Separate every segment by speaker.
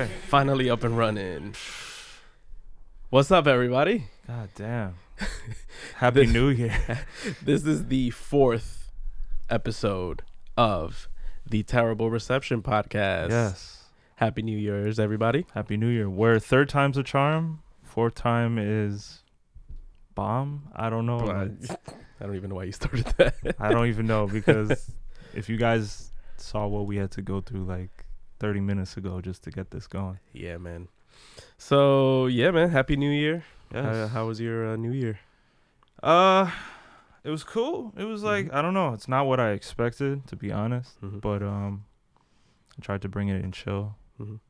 Speaker 1: Right.
Speaker 2: All right.
Speaker 1: Finally up and running. What's up, everybody?
Speaker 2: God damn. Happy New Year.
Speaker 1: This is the fourth episode of the Terrible Reception Podcast.
Speaker 2: yes.
Speaker 1: Happy New Year's, everybody.
Speaker 2: Happy New Year. Where third time's a charm, fourth time is bomb. I don't know.
Speaker 1: I I don't even know why you started that.
Speaker 2: I don't even know because if you guys saw what we had to go through like 30 minutes ago just to get this going.
Speaker 1: yeah, man. So, yeah, man. Happy New Year.
Speaker 2: Yes.
Speaker 1: Uh, how was your uh, New Year?
Speaker 2: Uh, it was cool. It was like
Speaker 1: Mhm.
Speaker 2: I don't know. It's not what I expected to be honest,
Speaker 1: Mhm.
Speaker 2: but um, I tried to bring it in chill.
Speaker 1: Mhm.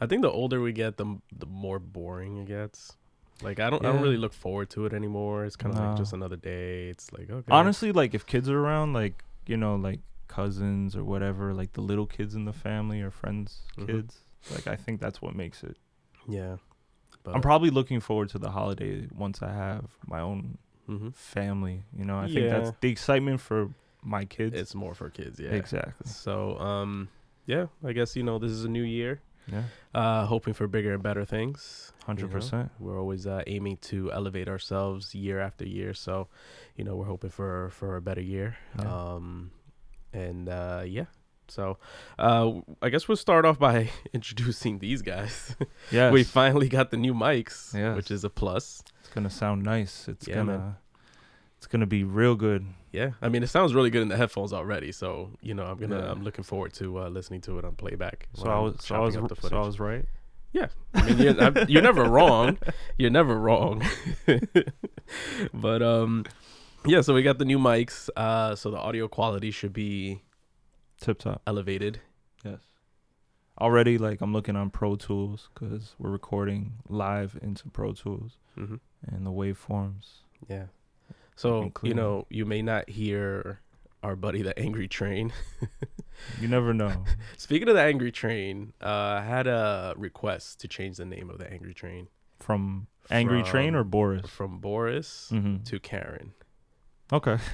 Speaker 1: I think the older we get, the the more boring it gets. Like I don't, I don't really look forward to it anymore. It's kind of like just another day. It's like okay.
Speaker 2: Honestly, like if kids are around, like you know, like cousins or whatever, like the little kids in the family or friends'
Speaker 1: Mhm.
Speaker 2: kids, like I think that's what makes it.
Speaker 1: yeah. But,
Speaker 2: I'm probably looking forward to the holiday once I have my own
Speaker 1: mhm.
Speaker 2: family. You know, I think that's the excitement for my kids.
Speaker 1: It's more for kids. Yeah.
Speaker 2: Exactly.
Speaker 1: So um, yeah. I guess you know this is a new year.
Speaker 2: Yeah,
Speaker 1: Uh, hoping for bigger and better things. you
Speaker 2: hundred
Speaker 1: know?
Speaker 2: percent.
Speaker 1: We're always uh, aiming to elevate ourselves year after year. So, you know, we're hoping for for a better year.
Speaker 2: Yeah.
Speaker 1: Um, and uh, yeah. So, uh, I guess we'll start off by introducing these guys.
Speaker 2: Yeah,
Speaker 1: we finally got the new mics,
Speaker 2: Yes.
Speaker 1: which is a plus.
Speaker 2: it's gonna sound nice. It's
Speaker 1: Yeah,
Speaker 2: gonna,
Speaker 1: man.
Speaker 2: it's gonna be real good.
Speaker 1: Yeah, I mean, it sounds really good in the headphones already. So, you know, I'm gonna,
Speaker 2: Yeah.
Speaker 1: I'm looking forward to uh, listening to it on playback.
Speaker 2: So I was, so I was, so I was right.
Speaker 1: Yeah, I mean, you're, you're never wrong. You're never wrong. but um, yeah. So we got the new mics. Uh, so the audio quality should be
Speaker 2: Tip top.
Speaker 1: elevated.
Speaker 2: Yes. Already, like I'm looking on Pro Tools because we're recording live into Pro Tools
Speaker 1: hmm
Speaker 2: and the waveforms.
Speaker 1: Yeah. So
Speaker 2: Looking
Speaker 1: you
Speaker 2: clean.
Speaker 1: know, you may not hear our buddy the Angry Train.
Speaker 2: You never know.
Speaker 1: Speaking of the Angry Train, uh, I had a request to change the name of the Angry Train
Speaker 2: From Angry Train or
Speaker 1: From-
Speaker 2: Boris?
Speaker 1: from Boris
Speaker 2: Mm-hmm.
Speaker 1: to Karen.
Speaker 2: Okay.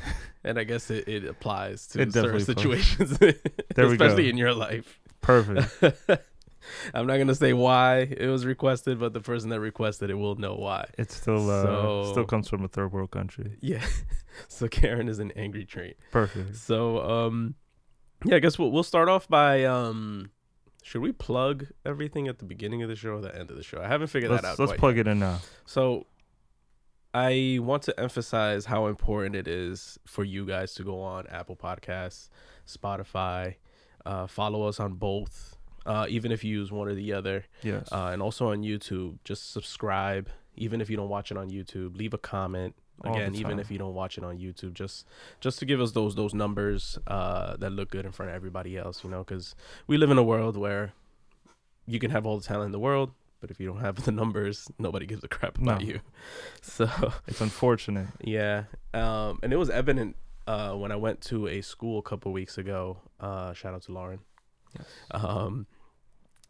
Speaker 1: And I guess it, it applies to
Speaker 2: It
Speaker 1: certain
Speaker 2: definitely
Speaker 1: situations,
Speaker 2: There we
Speaker 1: especially
Speaker 2: go.
Speaker 1: in your life.
Speaker 2: Perfect.
Speaker 1: I'm not gonna say why it was requested, but the person that requested it will know why.
Speaker 2: It still uh,
Speaker 1: So-
Speaker 2: still comes from a third world country.
Speaker 1: Yeah. so Karen is an angry train.
Speaker 2: Perfect.
Speaker 1: So um yeah, I guess we'll we'll start off by um should we plug everything at the beginning of the show or the end of the show? I haven't figured that out.
Speaker 2: let's
Speaker 1: quite
Speaker 2: plug it in now.
Speaker 1: So I want to emphasize how important it is for you guys to go on Apple Podcasts, Spotify, uh, follow us on both, uh, even if you use one or the other,
Speaker 2: Yes.
Speaker 1: uh, and also on YouTube. Just subscribe, even if you don't watch it on YouTube. Leave a comment. Again, even if you don't watch it on YouTube, just just to give us those those numbers uh, that look good in front of everybody else, you know, because we live in a world where you can have all the talent in the world, but if you don't have the numbers, nobody gives a crap about
Speaker 2: No.
Speaker 1: you. So
Speaker 2: it's unfortunate.
Speaker 1: yeah, um, and it was evident uh, when I went to a school a couple weeks ago. Uh, shout out to Lauren.
Speaker 2: Yes.
Speaker 1: Um,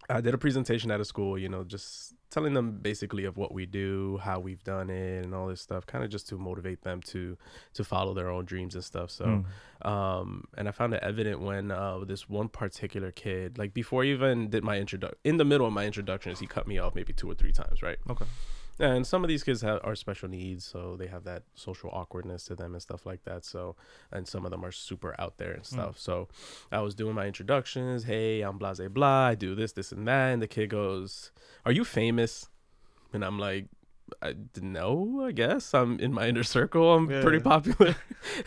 Speaker 1: I did a presentation at a school, you know, just telling them basically of what we do, how we've done it, and all this stuff, kind of just to motivate them to to follow their own dreams and stuff. So,
Speaker 2: Mm.
Speaker 1: um, and I found it evident when uh, this one particular kid, like before I even did my introduction, in the middle of my introductions, he cut me off maybe two or three times, right?
Speaker 2: Okay.
Speaker 1: And some of these kids have, are special needs, so they have that social awkwardness to them and stuff like that. So, and some of them are super out there and stuff. So, I was doing my introductions. Hey, I'm blase blah blah. I do this, this, and that. And the kid goes, "Are you famous?" And I'm like, I didn't know. I guess I'm in my inner circle. I'm pretty popular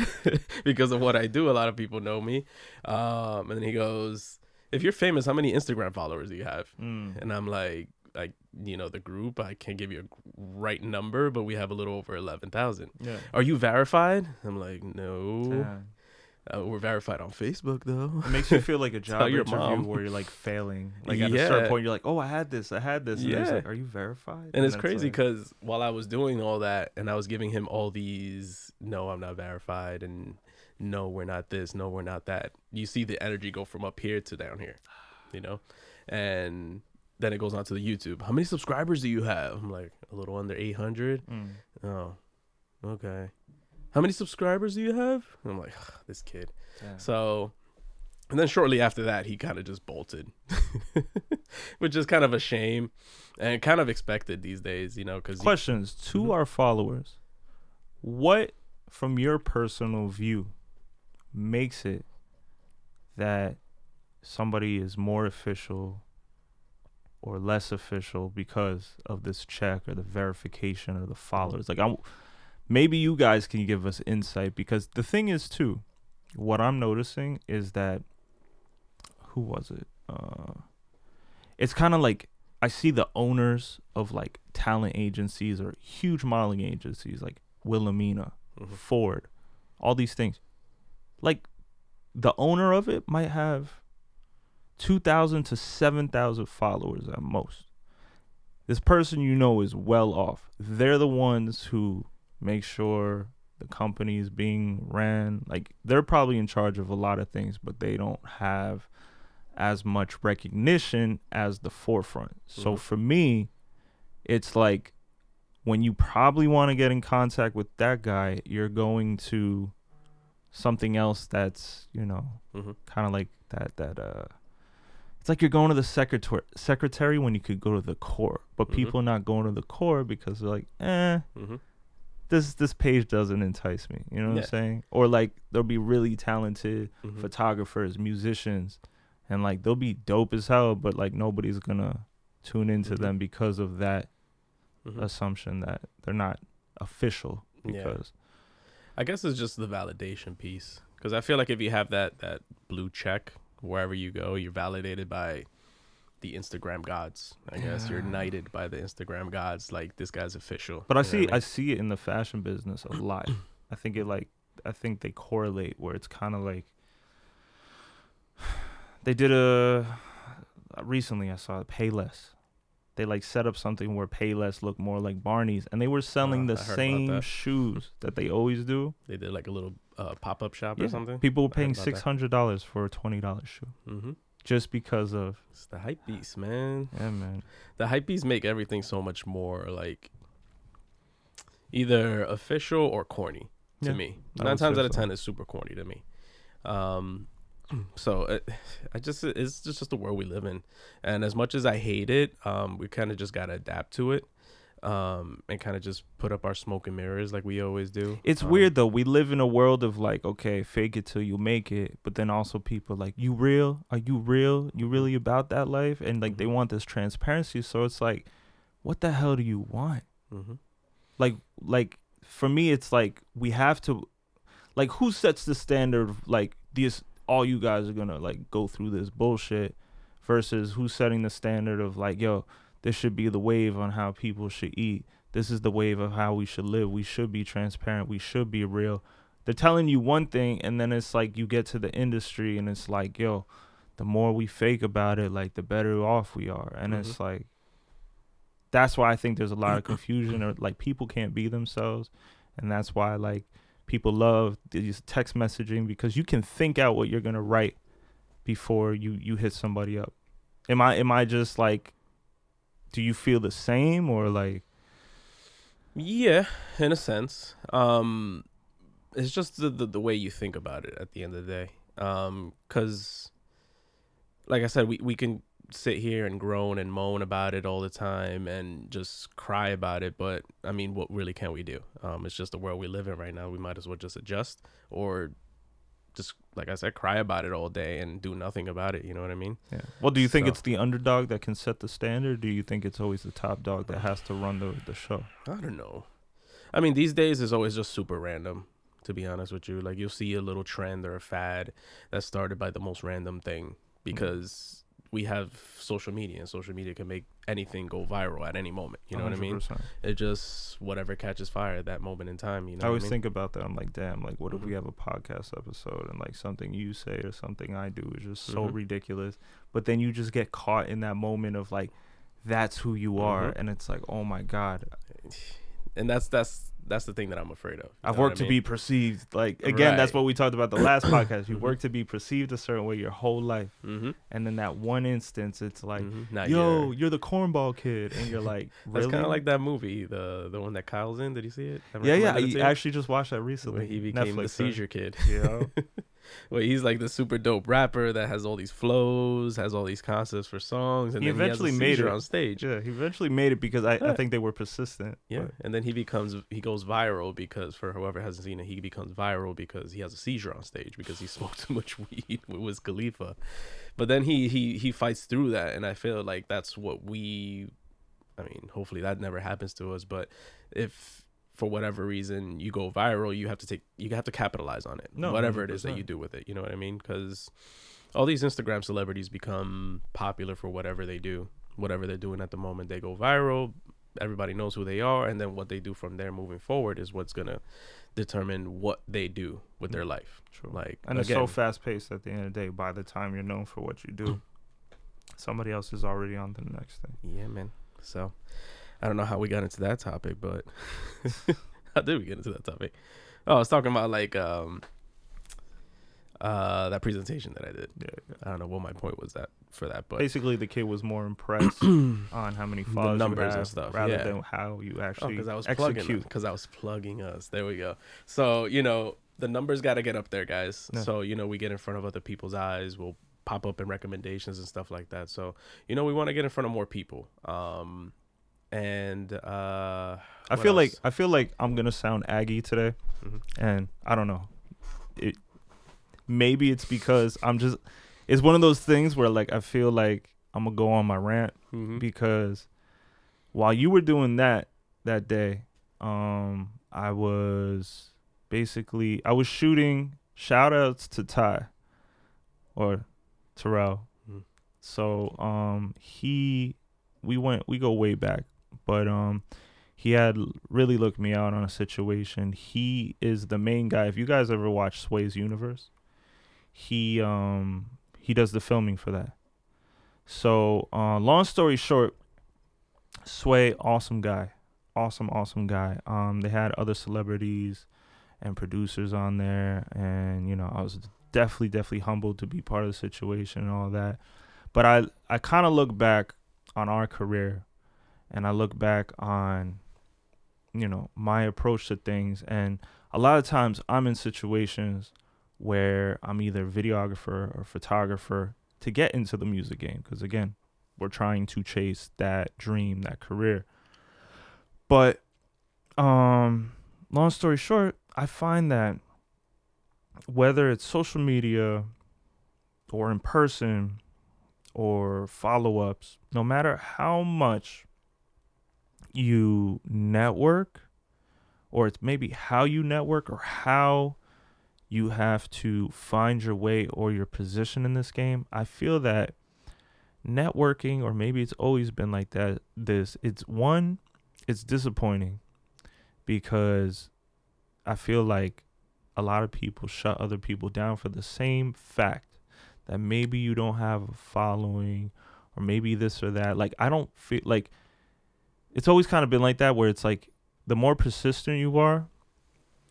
Speaker 1: because of what I do. A lot of people know me. Um, and then he goes, "If you're famous, how many Instagram followers do you have?"
Speaker 2: Mm.
Speaker 1: And I'm like, like you know, the group. I can't give you a right number, but we have a little over eleven thousand.
Speaker 2: Yeah.
Speaker 1: Are you verified? I'm like, no.
Speaker 2: Damn.
Speaker 1: Uh, we're verified on Facebook though.
Speaker 2: It makes you feel like a job
Speaker 1: your
Speaker 2: interview
Speaker 1: mom.
Speaker 2: where you're like failing. Like at a certain point, you're like, "Oh, I had this, I had this." And yeah.
Speaker 1: Yeah.
Speaker 2: like, "Are you verified?"
Speaker 1: And it's
Speaker 2: that's
Speaker 1: crazy
Speaker 2: like-
Speaker 1: because while I was doing all that and I was giving him all these, no, I'm not verified, and no, we're not this, no, we're not that. You see the energy go from up here to down here, you know, and then it goes on to the YouTube. How many subscribers do you have? I'm like a little under 800.
Speaker 2: Mm.
Speaker 1: Oh, okay. How many subscribers do you have? I'm like this kid.
Speaker 2: Yeah.
Speaker 1: So And then shortly after that, he kind of just bolted, which is kind of a shame and kind of expected these days, you know. Because
Speaker 2: Questions to
Speaker 1: Mhm.
Speaker 2: our followers: What, from your personal view, makes it that somebody is more official or less official because of this check or the verification or the followers? Like, I'm maybe you guys can give us insight because the thing is too, what I'm noticing is that who was it? Uh, it's kind of like I see the owners of like talent agencies or huge modeling agencies like Wilhelmina,
Speaker 1: Mhm.
Speaker 2: Ford, all these things. Like the owner of it might have 2,000 to 7,000 followers at most. This person you know is well off. They're the ones who make sure the company is being ran. Like they're probably in charge of a lot of things, but they don't have as much recognition as the forefront. So
Speaker 1: Mhm.
Speaker 2: for me, it's like when you probably want to get in contact with that guy, you're going to something else that's, you know,
Speaker 1: Mhm.
Speaker 2: kind of like that that uh it's like you're going to the secretary secretary when you could go to the core. But
Speaker 1: Mhm.
Speaker 2: people not going to the core because they're like, "Eh,
Speaker 1: hmm
Speaker 2: this this page doesn't entice me." You know what
Speaker 1: Yeah.
Speaker 2: I'm saying? Or like there'll be really talented
Speaker 1: hmm
Speaker 2: photographers, musicians, and like they'll be dope as hell, but like nobody's gonna tune into
Speaker 1: Mhm.
Speaker 2: them because of that
Speaker 1: hmm
Speaker 2: assumption that they're not official.
Speaker 1: Yeah.
Speaker 2: Because
Speaker 1: I guess it's just the validation piece because I feel like if you have that that blue check wherever you go, you're validated by the Instagram gods. I guess you're knighted by the Instagram gods. Like this guy's official.
Speaker 2: but I
Speaker 1: You know
Speaker 2: see I see it in the fashion business a lot. I think it like I think they correlate where it's kind of like they did a recently I saw Payless. They like set up something where Payless looked more like Barney's, and they were selling
Speaker 1: Uh,
Speaker 2: the
Speaker 1: I
Speaker 2: same
Speaker 1: that.
Speaker 2: shoes that they always do.
Speaker 1: they did like a little uh, pop up shop
Speaker 2: Yeah.
Speaker 1: or something.
Speaker 2: People were paying six hundred dollars for a twenty dollars shoe
Speaker 1: Mm-hmm.
Speaker 2: just because of
Speaker 1: It's the hype beast, man.
Speaker 2: yeah, man.
Speaker 1: The hype make everything so much more like either official or corny to
Speaker 2: Yeah,
Speaker 1: me. Nine times out of
Speaker 2: so.
Speaker 1: ten, it's super corny to me. Um, so it, I just it's just just the world we live in, and as much as I hate it, um, we kind of just gotta adapt to it, um, and kind of just put up our smoke and mirrors like we always do.
Speaker 2: It's
Speaker 1: Um,
Speaker 2: weird though. We live in a world of like, okay, fake it till you make it, but then also people like, you real? Are you real? You really about that life? And like they
Speaker 1: Mhm.
Speaker 2: want this transparency. So it's like, what the hell do you want?
Speaker 1: mhm.
Speaker 2: Like, like for me, it's like we have to, like, who sets the standard? Of, like these, all you guys are gonna like go through this bullshit, versus who's setting the standard of like, yo, this should be the wave on how people should eat. This is the wave of how we should live. We should be transparent. We should be real. They're telling you one thing, and then it's like you get to the industry, and it's like, yo, the more we fake about it, like the better off we are. And
Speaker 1: Mhm.
Speaker 2: it's like, that's why I think there's a lot of confusion, or like people can't be themselves, and that's why like people love these text messaging because you can think out what you're gonna write before you you hit somebody up. Am I am I just like do you feel the same or like
Speaker 1: Yeah, in a sense. Um, it's just the, the the way you think about it at the end of the day. Um, cause like I said, we we can sit here and groan and moan about it all the time and just cry about it, but I mean, what really can we do? Um, it's just the world we live in right now. We might as well just adjust or just like I said, cry about it all day and do nothing about it. You know what I mean?
Speaker 2: yeah. Well, do you think
Speaker 1: So-
Speaker 2: it's the underdog that can set the standard? Do you think it's always the top dog that has to run the the show?
Speaker 1: I don't know. I mean, these days is always just super random. To be honest with you, like you'll see a little trend or a fad that started by the most random thing because we have social media, and social media can make anything go viral at any moment. You know what I mean?
Speaker 2: 100%.
Speaker 1: It just whatever catches fire at that moment in time. You know,
Speaker 2: I always
Speaker 1: mean?
Speaker 2: think about that. I'm like, damn, like what if
Speaker 1: Mhm.
Speaker 2: we have a podcast episode and like something you say or something I do is just so
Speaker 1: Mhm.
Speaker 2: ridiculous, but then you just get caught in that moment of like, that's who you are,
Speaker 1: Mhm.
Speaker 2: and it's like, oh my god,
Speaker 1: and that's that's that's the thing that I'm afraid of.
Speaker 2: I've worked
Speaker 1: I
Speaker 2: to be perceived. Like again, that's what we talked about the last podcast. You work to be perceived a certain way your whole life,
Speaker 1: Mm-hmm.
Speaker 2: and then that one instance, it's like,
Speaker 1: mm-hmm.
Speaker 2: Yo,
Speaker 1: your-
Speaker 2: you're the cornball kid, and you're like, really?
Speaker 1: That's kind of like that movie, the the one that Kyle's in. Did you see it?
Speaker 2: Yeah, yeah.
Speaker 1: recommended it to
Speaker 2: I actually just watched that recently.
Speaker 1: He became the
Speaker 2: Netflix, right?
Speaker 1: seizure kid.
Speaker 2: Yeah.
Speaker 1: Wait, he's like the super dope rapper that has all these flows, has all these concepts for songs, and
Speaker 2: He
Speaker 1: then
Speaker 2: eventually
Speaker 1: he
Speaker 2: made it.
Speaker 1: on stage.
Speaker 2: Yeah, he eventually made it because I, I think they were persistent.
Speaker 1: Yeah,
Speaker 2: but-
Speaker 1: and then he becomes he goes viral because for whoever hasn't seen it, he becomes viral because he has a seizure on stage because he smoked too much weed with Wiz Khalifa. But then he he he fights through that, and I feel like that's what we. I mean, hopefully that never happens to us. But if for whatever reason you go viral, you have to take you have to capitalize on it.
Speaker 2: No,
Speaker 1: whatever it is that you do with it, you know what I mean? Because all these Instagram celebrities become popular for whatever they do, whatever they're doing at the moment. They go viral, everybody knows who they are, and then what they do from there moving forward is what's gonna determine what they do with their life.
Speaker 2: True.
Speaker 1: Like,
Speaker 2: And it's
Speaker 1: again,
Speaker 2: so fast paced at the end of the day. By the time you're known for what you do, somebody else is already on the next thing.
Speaker 1: yeah, man. So I don't know how we got into that topic, but how did we get into that topic? Oh, I was talking about like um uh that presentation that I did.
Speaker 2: Yeah, yeah.
Speaker 1: I don't know what my point was that for that, but
Speaker 2: Basically, the kid was more impressed on how many followers
Speaker 1: numbers
Speaker 2: you
Speaker 1: and stuff,
Speaker 2: rather
Speaker 1: yeah.
Speaker 2: than how you
Speaker 1: Oh,
Speaker 2: actually
Speaker 1: because I was plugging
Speaker 2: execute.
Speaker 1: because I was plugging us. There we go. So you know the numbers got to get up there, guys. So you know we get in front of other people's eyes. We'll pop up in recommendations and stuff like that. So you know we want to get in front of more people. Um, and uh,
Speaker 2: I feel like? I feel like I'm gonna sound Aggie today,
Speaker 1: Mhm.
Speaker 2: and I don't know. It maybe it's because I'm just. It's one of those things where like I feel like I'm gonna go on my rant
Speaker 1: Mhm.
Speaker 2: because while you were doing that that day, um, I was basically I was shooting shout outs to Ty or Terrell.
Speaker 1: Mhm.
Speaker 2: So um he we went we go way back, but um he had really looked me out on a situation. He is the main guy. If you guys ever watch Sway's Universe, he um he does the filming for that. So, uh, long story short, Sway, awesome guy, awesome, awesome guy. Um, they had other celebrities and producers on there, and you know, I was definitely, definitely humbled to be part of the situation and all that. But I, I kind of look back on our career, and I look back on, you know, my approach to things, and a lot of times I'm in situations where I'm either videographer or photographer to get into the music game. Because again we're trying to chase that dream that career. But um long story short i find that whether it's social media or in person or follow-ups no matter how much you network or it's maybe how you network or how you have to find your way or your position in this game. I feel that networking, or maybe it's always been like that, this, it's one, it's disappointing because I feel like a lot of people shut other people down for the same fact that maybe you don't have a following or maybe this or that. Like, I don't feel like it's always kind of been like that where it's like the more persistent you are,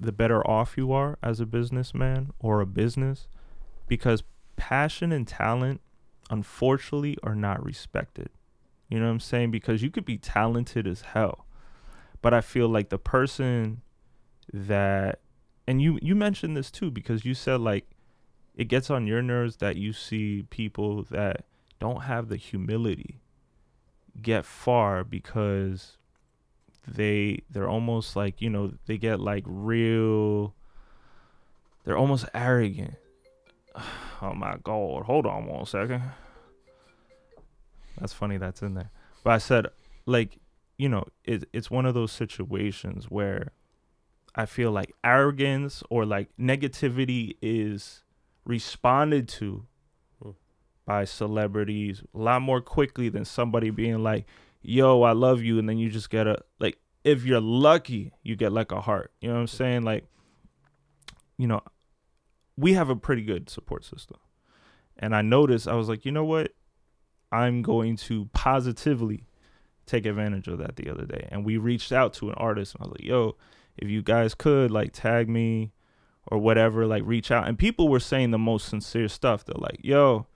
Speaker 2: the better off you are as a businessman or a business because passion and talent unfortunately are not respected. You know what I'm saying? Because you could be talented as hell. But I feel like the person that and you you mentioned this too because you said like it gets on your nerves that you see people that don't have the humility get far because they they're almost like you know they get like real they're almost arrogant. Oh my god. Hold on one second. That's funny that's in there. But i said like you know it, it's one of those situations where i feel like arrogance or like negativity is responded to. By celebrities a lot more quickly than somebody being like yo, I love you, and then you just get a like if you're lucky, you get like a heart. You know what I'm saying? Like, you know, we have a pretty good support system. And I noticed I was like, you know what? I'm going to positively take advantage of that the other day. And we reached out to an artist and I was like, yo, if you guys could like tag me or whatever, like reach out. And people were saying the most sincere stuff. They're like, yo,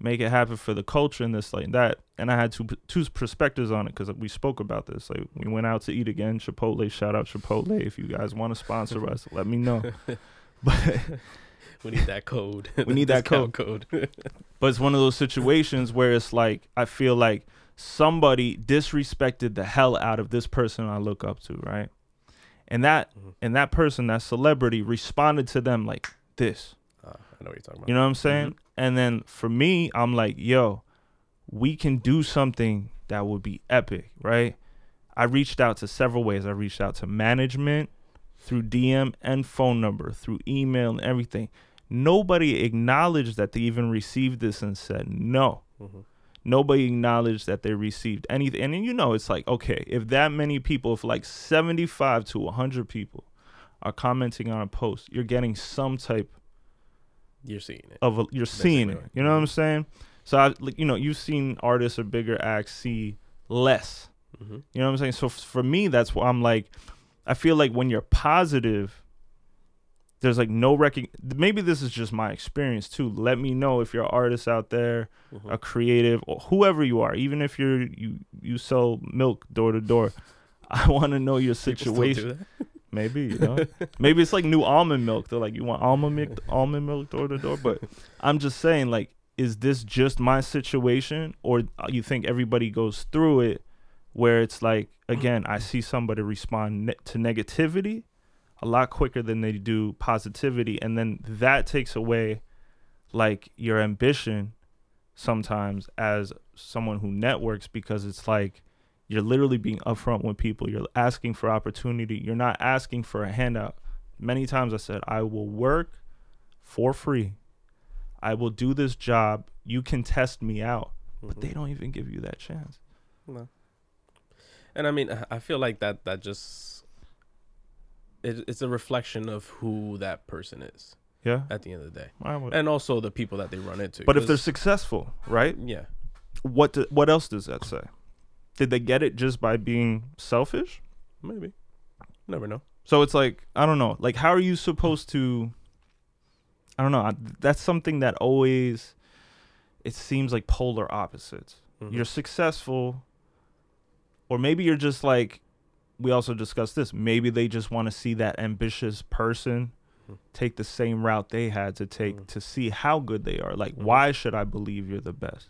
Speaker 2: make it happen for the culture and this like that and i had two two perspectives on it because we spoke about this like we went out to eat again chipotle shout out chipotle if you guys want to sponsor us let me know but
Speaker 1: we need that code.
Speaker 2: We need that
Speaker 1: code code.
Speaker 2: But it's one of those situations where it's like I feel like somebody disrespected the hell out of this person I look up to, right? And that
Speaker 1: Mhm.
Speaker 2: and that person, that celebrity, responded to them like this.
Speaker 1: Uh, I know what you're talking about.
Speaker 2: You know what I'm saying? And then for me, I'm like, yo, we can do something that would be epic, right? I reached out to several ways. I reached out to management through DM and phone number, through email and everything. Nobody acknowledged that they even received this and said no.
Speaker 1: Mhm.
Speaker 2: Nobody acknowledged that they received anything. And then, you know, it's like, okay, if that many people, if like 75 to 100 people are commenting on a post, you're getting some type
Speaker 1: You're seeing it.
Speaker 2: of a, you're seeing it. You know what I'm saying? So I like you know you've seen artists or bigger acts see less.
Speaker 1: hmm
Speaker 2: You know what I'm saying? So f- for me, that's why I'm like, I feel like when you're positive, there's like no recog. Maybe this is just my experience too. Let me know if you're artists out there,
Speaker 1: hmm
Speaker 2: a creative, or whoever you are. Even if you're you you sell milk door to door, I want to know your situation. Maybe you know, maybe it's like new almond milk. They're like, you want almond milk, almond milk door to door. But I'm just saying, like, is this just my situation, or uh, you think everybody goes through it, where it's like, again, I see somebody respond ne- to negativity a lot quicker than they do positivity, and then that takes away, like, your ambition sometimes as someone who networks because it's like you're literally being upfront with people. You're asking for opportunity. You're not asking for a handout. Many times I said, I will work for free. I will do this job. You can test me out. But mm-hmm. they don't even give you that chance.
Speaker 1: No. And I mean, I feel like that that just it, it's a reflection of who that person is
Speaker 2: Yeah.
Speaker 1: at the end of the day, and also the people that they run into.
Speaker 2: But if they're successful, right?
Speaker 1: yeah,
Speaker 2: What do, what else does that say? Did they get it just by being selfish?
Speaker 1: maybe, never know.
Speaker 2: So it's like I don't know. Like how are you supposed to? I don't know. That's something that always. It seems like polar opposites.
Speaker 1: Mhm.
Speaker 2: You're successful, or maybe you're just like. We also discussed this. Maybe they just want to see that ambitious person
Speaker 1: Mhm.
Speaker 2: take the same route they had to take
Speaker 1: Mhm.
Speaker 2: to see how good they are. Like,
Speaker 1: Mhm.
Speaker 2: why should I believe you're the best?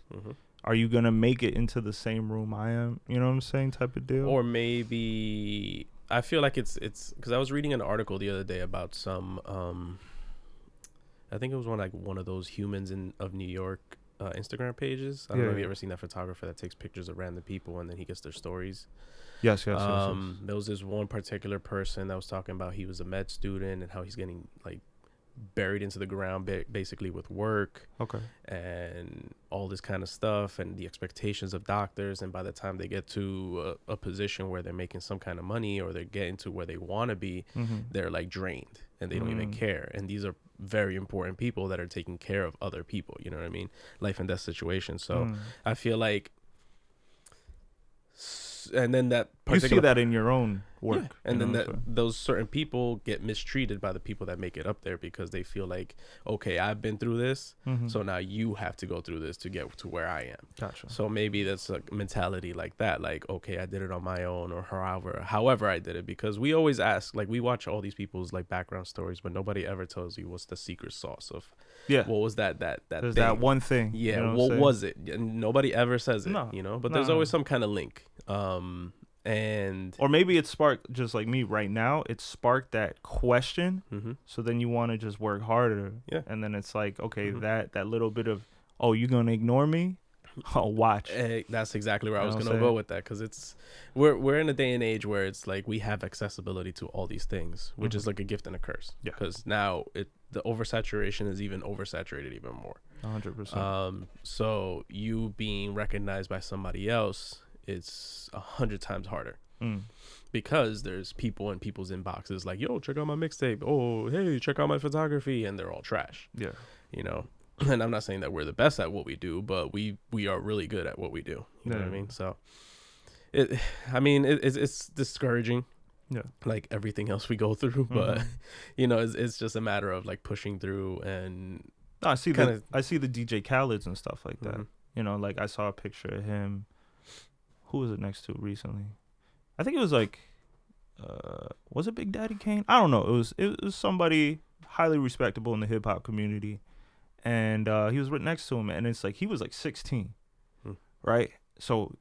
Speaker 2: Are you gonna make it into the same room I am? You know what I'm saying? Type of deal.
Speaker 1: or maybe I feel like it's it's because I was reading an article the other day about some um I think it was one like one of those humans in of New York uh, Instagram pages. I don't know
Speaker 2: Yeah,
Speaker 1: if you ever seen that photographer that takes pictures of random people and then he gets their stories.
Speaker 2: yes, yes, yes, yes.
Speaker 1: um, there was this one particular person that was talking about he was a med student and how he's getting like buried into the ground ba- basically with work
Speaker 2: Okay.
Speaker 1: and all this kind of stuff and the expectations of doctors and by the time they get to a, a position where they're making some kind of money or they're getting to where they want to be
Speaker 2: Mm-hmm.
Speaker 1: they're like drained and they don't even
Speaker 2: Mm.
Speaker 1: care and these are very important people that are taking care of other people you know what i mean life and death situations so
Speaker 2: Mm.
Speaker 1: i feel like and then that
Speaker 2: you see that in your own
Speaker 1: yeah,
Speaker 2: work.
Speaker 1: and then
Speaker 2: know
Speaker 1: that
Speaker 2: what
Speaker 1: those certain people get mistreated by the people that make it up there because they feel like okay i've been through this
Speaker 2: Mhm.
Speaker 1: so now you have to go through this to get to where I am.
Speaker 2: gotcha.
Speaker 1: So maybe that's a mentality like that, like okay, I did it on my own, or however, however I did it, because we always ask, like we watch all these people's like background stories, but nobody ever tells you what's the secret sauce of
Speaker 2: yeah,
Speaker 1: what was that that that
Speaker 2: there's
Speaker 1: thing.
Speaker 2: that one thing. you
Speaker 1: Yeah,
Speaker 2: know
Speaker 1: what
Speaker 2: I'm
Speaker 1: was it? And nobody ever says it,
Speaker 2: No,
Speaker 1: you know. But
Speaker 2: no,
Speaker 1: there's always some kind of link. Um, and
Speaker 2: Or maybe it sparked just like me right now. It sparked that question.
Speaker 1: Mhm.
Speaker 2: So then you want to just work harder.
Speaker 1: Yeah.
Speaker 2: And then it's like, okay,
Speaker 1: Mhm.
Speaker 2: that that little bit of, oh, you're gonna ignore me? Oh, watch.
Speaker 1: Eh, that's exactly where I was gonna go with that because it's we're we're in a day and age where it's like we have accessibility to all these things, which is
Speaker 2: Mhm.
Speaker 1: like a gift and a curse.
Speaker 2: Yeah.
Speaker 1: Because now it the oversaturation is even oversaturated even more.
Speaker 2: 100. percent
Speaker 1: Um, so you being recognized by somebody else, it's a hundred times harder
Speaker 2: mm.
Speaker 1: because there's people in people's inboxes like, "Yo, check out my mixtape." Oh, hey, check out my photography, and they're all trash.
Speaker 2: Yeah.
Speaker 1: You know. And I'm not saying that we're the best at what we do, but we we are really good at what we do. You know what I mean? So, it, I mean, it, it's it's discouraging,
Speaker 2: Yeah.
Speaker 1: like everything else we go through. But
Speaker 2: Mhm.
Speaker 1: you know, it's, it's just a matter of like pushing through and
Speaker 2: No, I see
Speaker 1: kinda-
Speaker 2: the I see the DJ Khaled's and stuff like that.
Speaker 1: Mhm.
Speaker 2: You know, like I saw a picture of him. Who was it next to recently? I think it was like, uh, was it Big Daddy Kane? I don't know. It was it was somebody highly respectable in the hip hop community, and uh, he was right next to him, and it's like he was like 16,
Speaker 1: Hmm.
Speaker 2: right? So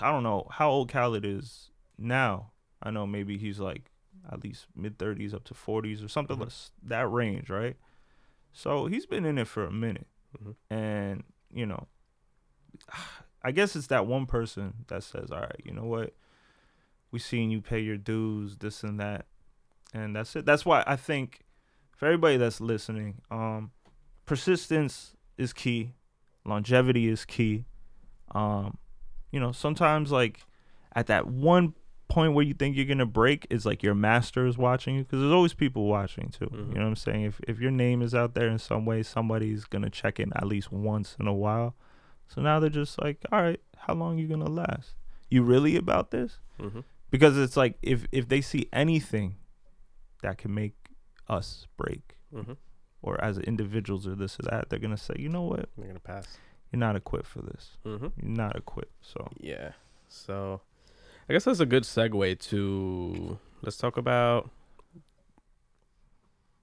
Speaker 2: I don't know how old Khaled is now. I know maybe he's like at least mid 30s up to 40s or something
Speaker 1: Mhm.
Speaker 2: less that range, right? So he's been in it for a minute,
Speaker 1: Mhm.
Speaker 2: and you know, I guess it's that one person that says, "All right, you know what? We seen you pay your dues, this and that." And that's it. That's why I think for everybody that's listening, um persistence is key, longevity is key. Um you know, sometimes like at that one point where you think you're going to break is like your master is watching you because there's always people watching too.
Speaker 1: Mhm.
Speaker 2: You know what I'm saying? If if your name is out there in some way, somebody's going to check in at least once in a while. So now they're just like, "All right, how long you going to last? You really about this?"
Speaker 1: Mm-hmm.
Speaker 2: because it's like if if they see anything that can make us break
Speaker 1: Mm-hmm.
Speaker 2: or as individuals or this or that they're gonna say you know what
Speaker 1: They're gonna pass.
Speaker 2: you're not equipped for this
Speaker 1: Mm-hmm.
Speaker 2: you're not equipped so
Speaker 1: Yeah. So, I guess that's a good segue to let's talk about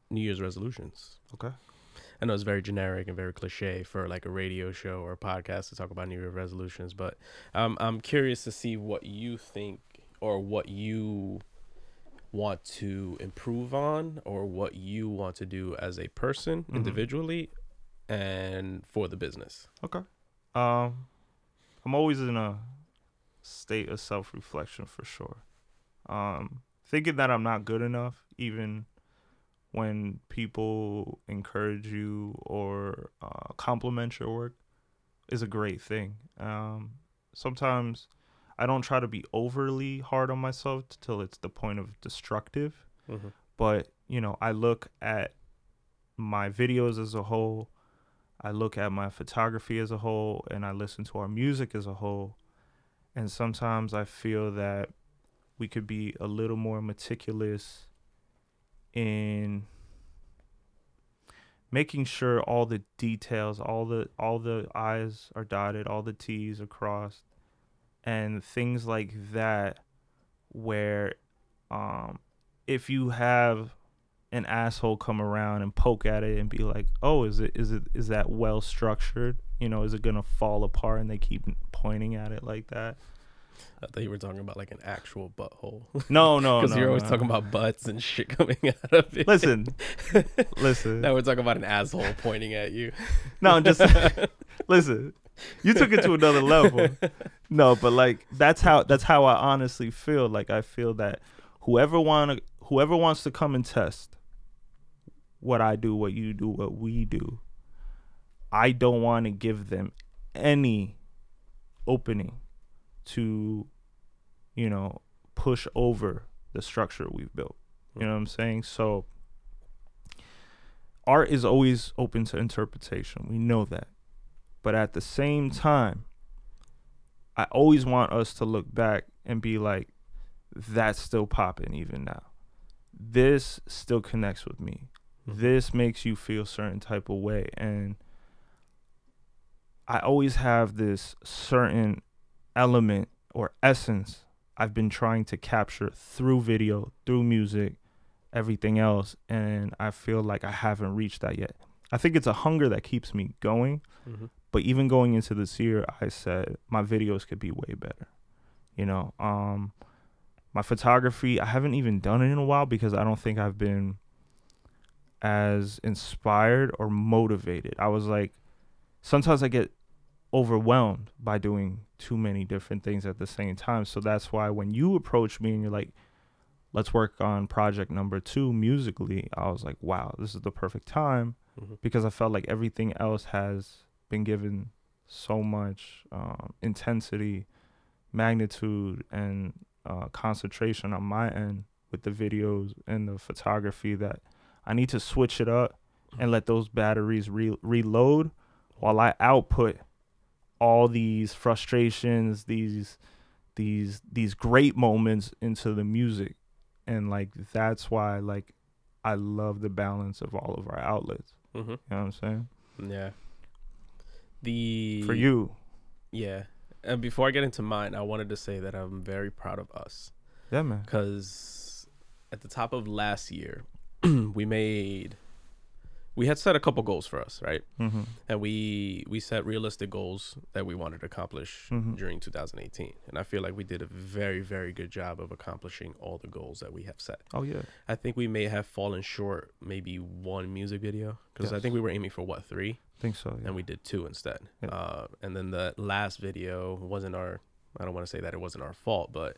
Speaker 1: New Year's resolutions.
Speaker 2: Okay.
Speaker 1: I know it's very generic and very cliche for like a radio show or a podcast to talk about New Year's resolutions, but um, I'm curious to see what you think or what you want to improve on or what you want to do as a person
Speaker 2: Mhm.
Speaker 1: individually and for the business.
Speaker 2: okay um i'm always in a state of self-reflection for sure um thinking that i'm not good enough even when people encourage you or uh, compliment your work is a great thing. Um sometimes i don't try to be overly hard on myself till it's the point of destructive.
Speaker 1: Mm-hmm.
Speaker 2: but you know i look at my videos as a whole. I look at my photography as a whole and i listen to our music as a whole. And sometimes i feel that we could be a little more meticulous in making sure all the details all the all the i's are dotted all the t's are crossed and things like that where um if you have an asshole come around and poke at it and be like, "Oh, is it is it is that well structured? You know, is it gonna fall apart?" And they keep pointing at it like that.
Speaker 1: I thought you were talking about like an actual butthole.
Speaker 2: No, no,
Speaker 1: Because
Speaker 2: no,
Speaker 1: you're always
Speaker 2: no.
Speaker 1: talking about butts and shit coming out of it.
Speaker 2: Listen, listen.
Speaker 1: now we're talking about an asshole pointing at you.
Speaker 2: No, I'm just listen. You took it to another level. No, but like that's how that's how I honestly feel. Like I feel that whoever want whoever wants to come and test what I do, what you do, what we do, I don't want to give them any opening to you know push over the structure we've built. You know mm. what I'm saying? So art is always open to interpretation. We know that. But at the same time, I always want us to look back and be like, that's still popping even now. This still connects with me. Mm-hmm. This makes you feel certain type of way. And I always have this certain element or essence I've been trying to capture through video, through music, everything else. And I feel like I haven't reached that yet. I think it's a hunger that keeps me going.
Speaker 1: Mm-hmm.
Speaker 2: But even going into this year, I said my videos could be way better. You know, um, my photography, I haven't even done it in a while because I don't think I've been as inspired or motivated. I was like, sometimes I get overwhelmed by doing too many different things at the same time. So that's why when you approach me and you're like, let's work on project number two musically, I was like, wow, this is the perfect time
Speaker 1: Mm-hmm.
Speaker 2: because I felt like everything else has been given so much um, intensity, magnitude, and uh, concentration on my end with the videos and the photography that I need to switch it up and let those batteries re- reload while I output all these frustrations, these these these great moments into the music, and like that's why like I love the balance of all of our outlets.
Speaker 1: Mm-hmm.
Speaker 2: You know what I'm saying?
Speaker 1: Yeah. The
Speaker 2: For you,
Speaker 1: yeah. And before I get into mine, I wanted to say that I'm very proud of us
Speaker 2: yeah, man.
Speaker 1: because at the top of last year, we made we had set a couple goals for us, right?
Speaker 2: Mm-hmm.
Speaker 1: And we we set realistic goals that we wanted to accomplish
Speaker 2: Mhm.
Speaker 1: during 2018. And I feel like we did a very very good job of accomplishing all the goals that we have set.
Speaker 2: Oh yeah.
Speaker 1: I think we may have fallen short maybe one music video because I think we were aiming for what three I
Speaker 2: think so. Yeah.
Speaker 1: and we did two instead.
Speaker 2: Yeah.
Speaker 1: Uh, and then the last video wasn't our. I don't want to say that it wasn't our fault, but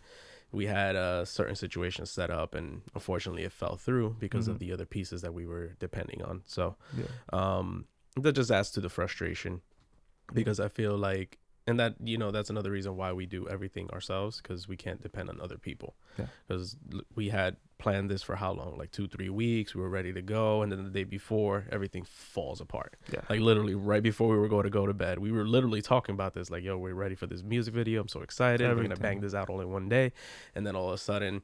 Speaker 1: we had a certain situation set up, and unfortunately, it fell through because
Speaker 2: Mhm.
Speaker 1: of the other pieces that we were depending on. So
Speaker 2: yeah.
Speaker 1: um, that just adds to the frustration because I feel like, and that you know that's another reason why we do everything ourselves because we can't depend on other people.
Speaker 2: Yeah.
Speaker 1: Because we had planned this for how long? Like two, three weeks. We were ready to go, and then the day before, everything falls apart.
Speaker 2: Yeah.
Speaker 1: Like literally right before we were going to go to bed, we were literally talking about this. Like, yo, we're ready for this music video. I'm so excited. We're gonna bang this out all in one day, and then all of a sudden,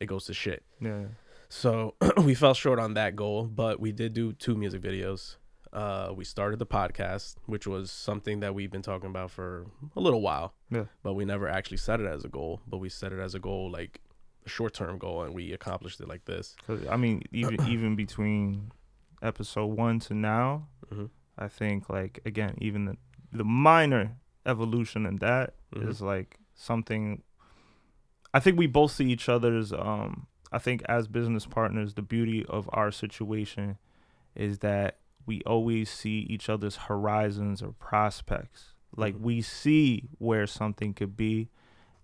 Speaker 1: it goes to shit.
Speaker 2: yeah.
Speaker 1: So we fell short on that goal, but we did do two music videos. Uh, we started the podcast, which was something that we've been talking about for a little while.
Speaker 2: Yeah.
Speaker 1: But we never actually set it as a goal. But we set it as a goal, like short term goal, and we accomplished it like this.
Speaker 2: 'Cause, I mean, even even between episode one to now,
Speaker 1: hmm
Speaker 2: I think like again, even the the minor evolution in that is
Speaker 1: Mhm.
Speaker 2: like something. I think we both see each other's. Um, I think as business partners, the beauty of our situation is that we always see each other's horizons or prospects. Like
Speaker 1: Mhm.
Speaker 2: we see where something could be,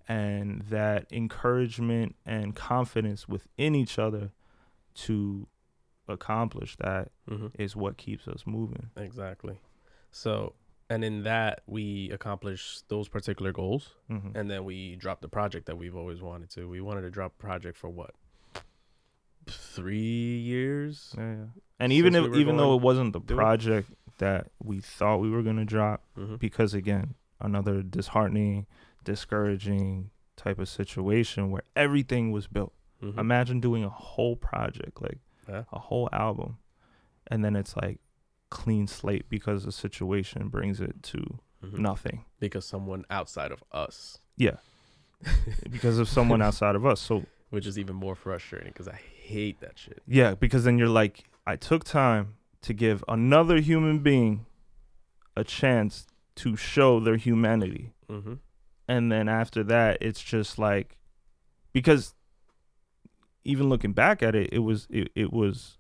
Speaker 2: and that encouragement and confidence within each other to accomplish that
Speaker 1: hmm
Speaker 2: is what keeps us moving.
Speaker 1: Exactly. So, and in that, we accomplished those particular goals.
Speaker 2: hmm
Speaker 1: And then we dropped the project that we've always wanted to. We wanted to drop a project for what? Three years?
Speaker 2: Yeah, yeah. And even if
Speaker 1: we
Speaker 2: even though it wasn't the
Speaker 1: do it.
Speaker 2: project that we thought we were gonna drop,
Speaker 1: hmm
Speaker 2: because again, another disheartening, discouraging type of situation where everything was built.
Speaker 1: hmm
Speaker 2: Imagine doing a whole project, like
Speaker 1: Yeah.
Speaker 2: a whole album, and then it's like clean slate because the situation brings it to
Speaker 1: Mhm.
Speaker 2: nothing.
Speaker 1: because someone outside of us,
Speaker 2: Yeah. because of someone outside of us. So
Speaker 1: which is even more frustrating because I hate that shit.
Speaker 2: Yeah, because then you're like, I took time to give another human being a chance to show their humanity.
Speaker 1: Mm-hmm.
Speaker 2: And then after that, it's just like, because even looking back at it, it was, it, it was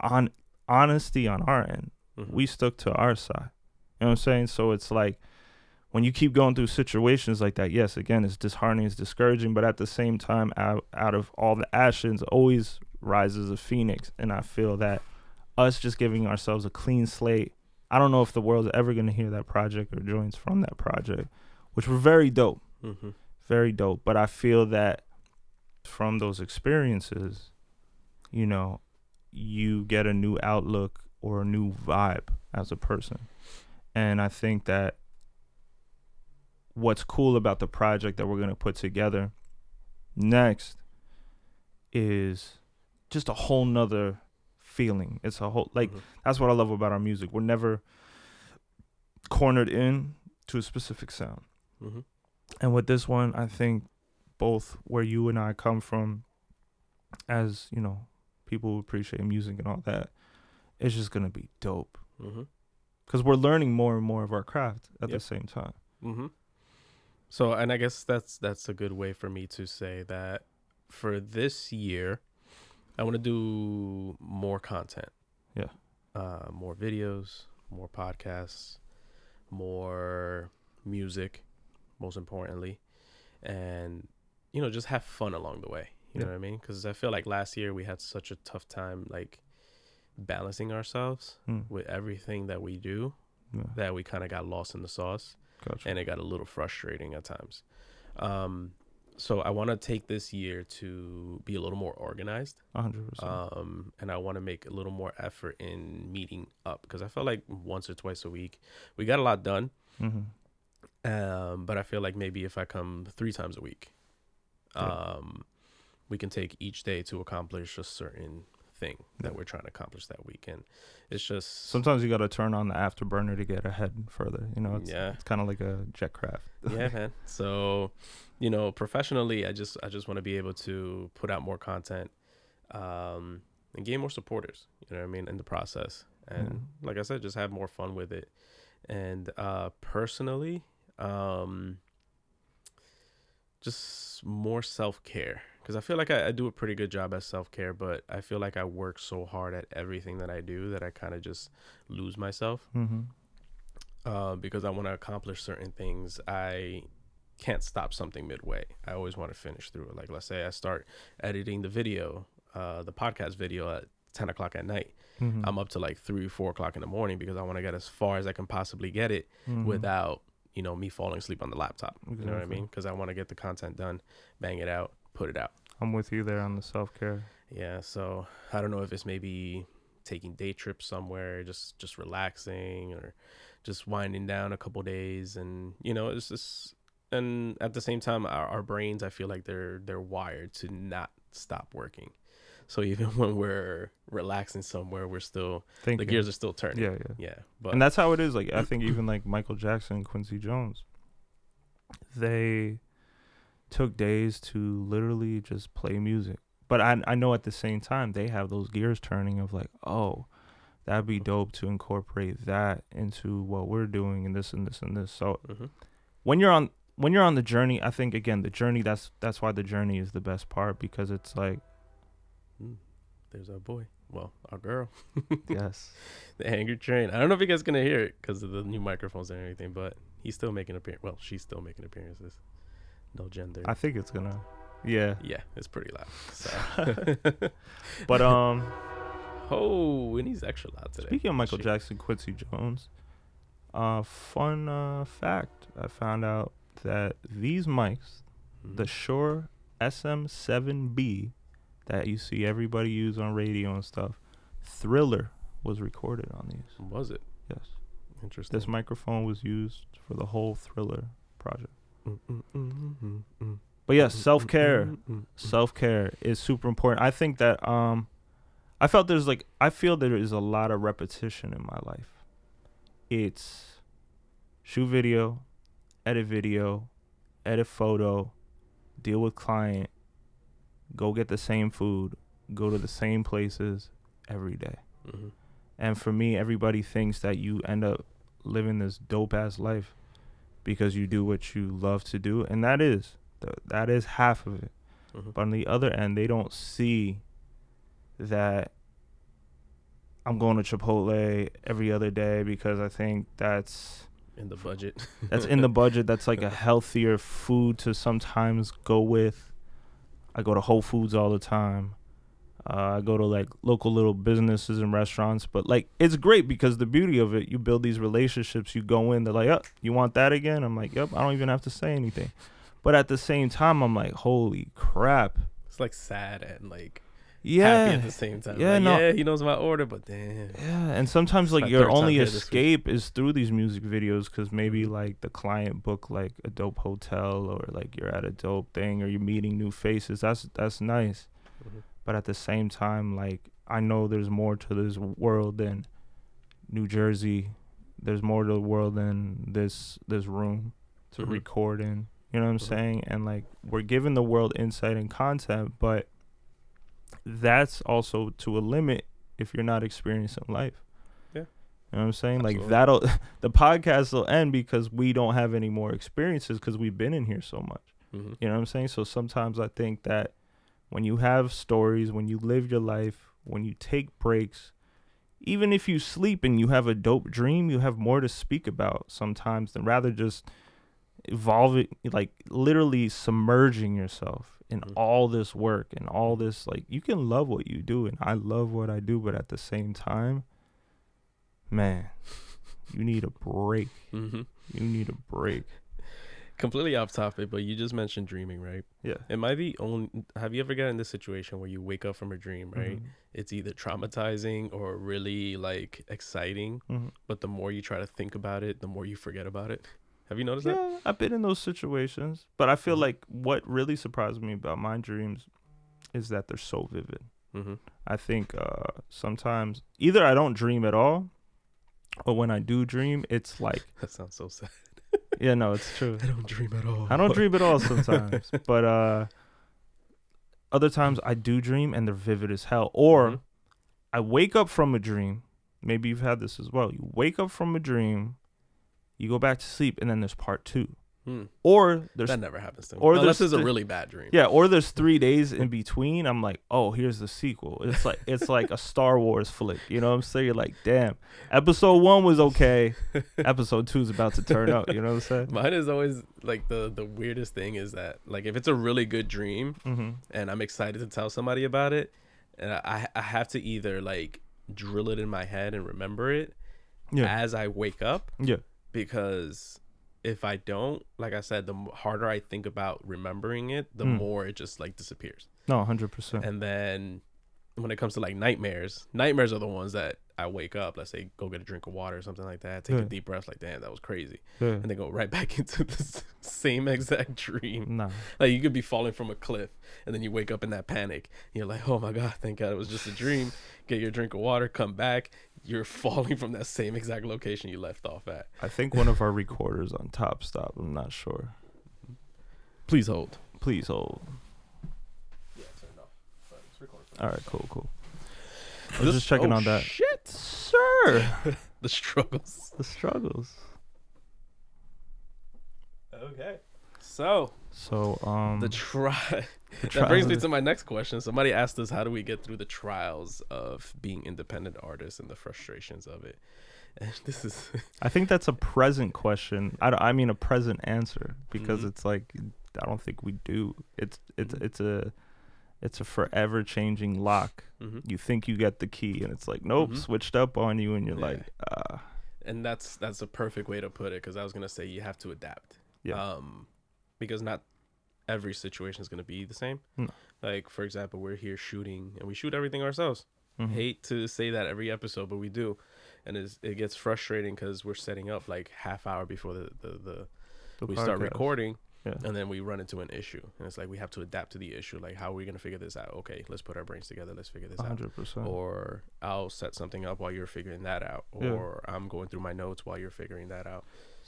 Speaker 2: on honesty on our end.
Speaker 1: Mm-hmm.
Speaker 2: We stuck to our side. You know what I'm saying? So it's like, when you keep going through situations like that, yes, again, it's disheartening, it's discouraging, but at the same time, out, out of all the ashes, always rises a phoenix. And I feel that us just giving ourselves a clean slate, I don't know if the world's ever going to hear that project or joints from that project, which were very dope,
Speaker 1: Mm-hmm.
Speaker 2: very dope. But I feel that from those experiences, you know, you get a new outlook or a new vibe as a person. And I think that what's cool about the project that we're going to put together next is just a whole nother feeling. It's a whole, like,
Speaker 1: Mhm.
Speaker 2: that's what I love about our music. We're never cornered in to a specific sound.
Speaker 1: Mm-hmm.
Speaker 2: And with this one, I think both where you and I come from, as you know, people who appreciate music and all that, it's just gonna be dope
Speaker 1: Mm-hmm.
Speaker 2: because we're learning more and more of our craft at the same time.
Speaker 1: Mm-hmm. So, and I guess that's that's a good way for me to say that for this year, I want to do more content.
Speaker 2: Yeah.
Speaker 1: Uh, more videos, more podcasts, more music, most importantly, and you know just have fun along the way. You know what I mean? Because I feel like last year we had such a tough time like balancing ourselves
Speaker 2: Mm.
Speaker 1: with everything that we do
Speaker 2: Yeah,
Speaker 1: that we kind of got lost in the sauce
Speaker 2: gotcha.
Speaker 1: and it got a little frustrating at times. Um, so I want to take this year to be a little more organized,
Speaker 2: hundred percent.
Speaker 1: um, and I want to make a little more effort in meeting up because I felt like once or twice a week we got a lot done,
Speaker 2: Mm-hmm.
Speaker 1: Um, but I feel like maybe if I come three times a week,
Speaker 2: Yeah.
Speaker 1: um, we can take each day to accomplish a certain thing that we're trying to accomplish that week, and it's just
Speaker 2: Sometimes you got to turn on the afterburner to get ahead further. You know, it's,
Speaker 1: Yeah.
Speaker 2: it's kind of like a jet craft.
Speaker 1: yeah man so you know professionally i just i just want to be able to put out more content um and gain more supporters. You know what I mean in the process, and
Speaker 2: Mm.
Speaker 1: like I said, just have more fun with it. And uh, personally, um, just more self care because I feel like I, I do a pretty good job at self care, but I feel like I work so hard at everything that I do that I kind of just lose myself
Speaker 2: Mm-hmm.
Speaker 1: uh, because I want to accomplish certain things. I can't stop something midway. I always want to finish through it. Like let's say I start editing the video, uh, the podcast video at ten o'clock at night.
Speaker 2: Mm-hmm.
Speaker 1: I'm up to like three, four o'clock in the morning because I want to get as far as I can possibly get it
Speaker 2: Mhm.
Speaker 1: without you know me falling asleep on the laptop. You know what I mean? Because I want to get the content done, bang it out, put it out.
Speaker 2: I'm with you there on the self care.
Speaker 1: Yeah. So I don't know if it's maybe taking day trips somewhere, just just relaxing or just winding down a couple days, and you know it's just and at the same time our, our brains I feel like they're they're wired to not stop working. So even when we're relaxing somewhere, we're still
Speaker 2: Thank
Speaker 1: the gears are still turning.
Speaker 2: Yeah, yeah.
Speaker 1: Yeah. But
Speaker 2: and that's how it is. Like I think even like Michael Jackson, Quincy Jones, they took days to literally just play music. But I I know at the same time they have those gears turning of like, oh, that'd be dope to incorporate that into what we're doing and this and this and this. So
Speaker 1: Mhm.
Speaker 2: when you're on when you're on the journey, I think again the journey that's that's why the journey is the best part because it's like
Speaker 1: Mm, there's our boy. Well, our girl.
Speaker 2: yes,
Speaker 1: the Angry Train. I don't know if you guys gonna hear it because of the new microphones and everything, but he's still making appearance. Well, she's still making appearances. No gender.
Speaker 2: I think it's gonna yeah.
Speaker 1: yeah, it's pretty loud. So.
Speaker 2: But um
Speaker 1: oh, and he's extra loud today.
Speaker 2: Speaking of Michael
Speaker 1: Shit.
Speaker 2: Jackson, Quincy Jones, uh, fun uh, fact I found out that these mics,
Speaker 1: Mhm.
Speaker 2: the Shure SM7B that you see everybody use on radio and stuff, Thriller was recorded on these.
Speaker 1: was it
Speaker 2: Yes.
Speaker 1: interesting?
Speaker 2: This microphone was used for the whole Thriller project. But yes,
Speaker 1: mm,
Speaker 2: self care. self care is super important. I think that um I felt there's like I feel there is a lot of repetition in my life. It's shoot video, edit video, edit photo, deal with client, go get the same food, go to the same places every day.
Speaker 1: Mhm.
Speaker 2: And for me, everybody thinks that you end up living this dope ass life because you do what you love to do, and that is th- that is half of it.
Speaker 1: Mhm.
Speaker 2: But on the other end, they don't see that I'm going to Chipotle every other day because I think that's
Speaker 1: in the budget.
Speaker 2: that's in the budget. That's like a healthier food to sometimes go with. I go to Whole Foods all the time. Uh, I go to like local little businesses and restaurants, but like it's great because the beauty of it, you build these relationships. You go in, they're like, "Yep, you want that again?" I'm like, "Yep." I don't even have to say anything, but at the same time, I'm like, "Holy crap!"
Speaker 1: It's like sad and like
Speaker 2: Yeah,
Speaker 1: happy at the same time.
Speaker 2: Yeah,
Speaker 1: Like,
Speaker 2: no.
Speaker 1: yeah, he knows my order, but damn.
Speaker 2: Yeah, and sometimes like your only
Speaker 1: here this week.
Speaker 2: escape is through these music videos because maybe
Speaker 1: Mhm.
Speaker 2: like the client book like a dope hotel or like you're at a dope thing or you're meeting new faces. That's that's nice,
Speaker 1: Mhm.
Speaker 2: but at the same time, like I know there's more to this world than New Jersey. There's more to the world than this this room to
Speaker 1: Mhm.
Speaker 2: record in. You know what I'm
Speaker 1: Mhm.
Speaker 2: saying? And like we're giving the world insight and content, but that's also to a limit if you're not experiencing life.
Speaker 1: Yeah.
Speaker 2: You know what I'm saying? Like that'll the podcast will end because we don't have any more experiences because we've been in here so much.
Speaker 1: Mhm.
Speaker 2: You know what I'm saying? So sometimes I think that when you have stories, when you live your life, when you take breaks, even if you sleep and you have a dope dream, you have more to speak about sometimes than rather just evolving, like literally submerging yourself in
Speaker 1: Mhm.
Speaker 2: all this work and all this. Like, you can love what you do, and I love what I do, but at the same time, man, you need a break.
Speaker 1: Mhm.
Speaker 2: You need a break.
Speaker 1: Completely off topic, but you just mentioned dreaming, right?
Speaker 2: Yeah.
Speaker 1: Am I the only? Have you ever gotten in this situation where you wake up from a dream, right?
Speaker 2: Mhm.
Speaker 1: It's either traumatizing or really like exciting,
Speaker 2: Mhm.
Speaker 1: but the more you try to think about it, the more you forget about it. Have you noticed that?
Speaker 2: I've been in those situations, but I feel
Speaker 1: Mhm.
Speaker 2: like what really surprised me about my dreams is that they're so vivid.
Speaker 1: Mm-hmm.
Speaker 2: I think uh, sometimes either I don't dream at all, or when I do dream, it's like,
Speaker 1: That sounds so sad.
Speaker 2: yeah, no, it's true.
Speaker 1: I don't dream at all.
Speaker 2: I don't dream at all sometimes, but uh, other times I do dream and they're vivid as hell. Or
Speaker 1: Mhm.
Speaker 2: I wake up from a dream. Maybe you've had this as well. You wake up from a dream, you go back to sleep, and then there's part two.
Speaker 1: Hmm.
Speaker 2: Or there's
Speaker 1: That never happens to me.
Speaker 2: or
Speaker 1: Unless
Speaker 2: there's
Speaker 1: it's a really bad dream.
Speaker 2: yeah, or there's three days in between. I'm like, oh, here's the sequel. It's like it's like a Star Wars flick. You know what I'm saying? You're like, damn, episode one was okay. Episode two is about to turn up. You know what I'm saying?
Speaker 1: Mine is always like the the weirdest thing is that like if it's a really good dream
Speaker 2: Mm-hmm.
Speaker 1: and I'm excited to tell somebody about it, and I I have to either like drill it in my head and remember it
Speaker 2: Yeah.
Speaker 1: as I wake up
Speaker 2: Yeah.
Speaker 1: Because if I don't, like I said, the harder I think about remembering it, the
Speaker 2: Mm.
Speaker 1: more it just like disappears.
Speaker 2: No, hundred percent.
Speaker 1: And then when it comes to like nightmares, nightmares are the ones that I wake up, let's say go get a drink of water or something like that, take
Speaker 2: Yeah.
Speaker 1: a deep breath, like damn, that was crazy,
Speaker 2: Yeah.
Speaker 1: and then go right back into the same exact dream.
Speaker 2: Nah.
Speaker 1: Like you could be falling from a cliff, and then you wake up in that panic. You're like, oh my god, thank God it was just a dream. Get your drink of water, come back. You're falling from that same exact location you left off at.
Speaker 2: I think one of our recorders on top stop. I'm not sure.
Speaker 1: Please hold.
Speaker 2: Please hold.
Speaker 1: Yeah, turn it off. But it's recording.
Speaker 2: All right, cool, cool. I was just checking
Speaker 1: oh,
Speaker 2: on that.
Speaker 1: Shit,
Speaker 2: sir.
Speaker 1: the struggles.
Speaker 2: the struggles.
Speaker 1: Okay. So
Speaker 2: So um
Speaker 1: the try that brings me to my next question. Somebody asked us, how do we get through the trials of being independent artists and the frustrations of it? And this is
Speaker 2: I think that's a present question. I, I mean a present answer because
Speaker 1: Mhm.
Speaker 2: it's like I don't think we do. It's it's
Speaker 1: Mhm.
Speaker 2: it's a it's a forever changing lock.
Speaker 1: Mhm.
Speaker 2: You think you get the key and it's like nope,
Speaker 1: Mhm.
Speaker 2: switched up on you and you're
Speaker 1: Yeah.
Speaker 2: like uh
Speaker 1: and that's that's a perfect way to put it because I was gonna say you have to adapt.
Speaker 2: Yeah.
Speaker 1: Um, because not every situation is gonna be the same.
Speaker 2: No.
Speaker 1: Like for example, we're here shooting and we shoot everything ourselves.
Speaker 2: mhm.
Speaker 1: Hate to say that every episode, but we do, and it's, it gets frustrating because we're setting up like half hour before the the, the
Speaker 2: The
Speaker 1: we start recording.
Speaker 2: Yeah.
Speaker 1: And then we run into an issue, and it's like we have to adapt to the issue. Like, how are we gonna figure this out? Okay, let's put our brains together. Let's figure this out
Speaker 2: hundred percent.
Speaker 1: or I'll set something up while you're figuring that out,
Speaker 2: Yeah.
Speaker 1: or I'm going through my notes while you're figuring that out.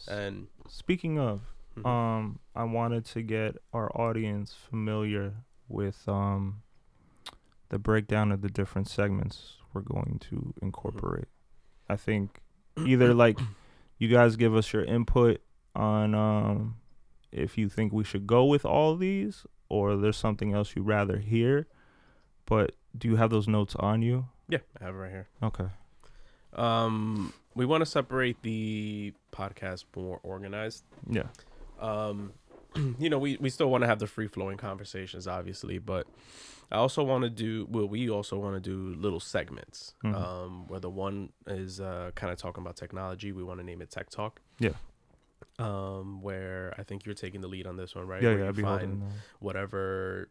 Speaker 1: And
Speaker 2: Speaking of,
Speaker 1: mhm,
Speaker 2: um, I wanted to get our audience familiar with um the breakdown of the different segments we're going to incorporate. I think either like you guys give us your input on um if you think we should go with all these or there's something else you'd rather hear. But do you have those notes on you?
Speaker 1: yeah, I have it right here.
Speaker 2: Okay.
Speaker 1: Um, we want to separate the podcast more organized.
Speaker 2: Yeah.
Speaker 1: Um, you know, we we still want to have the free flowing conversations, obviously, but I also want to do. Well, we also want to do little segments.
Speaker 2: Mhm.
Speaker 1: Um, where the one is uh kind of talking about technology. We want to name it Tech Talk.
Speaker 2: Yeah.
Speaker 1: Um, where I think you're taking the lead on this one, right?
Speaker 2: Yeah,
Speaker 1: Where
Speaker 2: yeah,
Speaker 1: you find whatever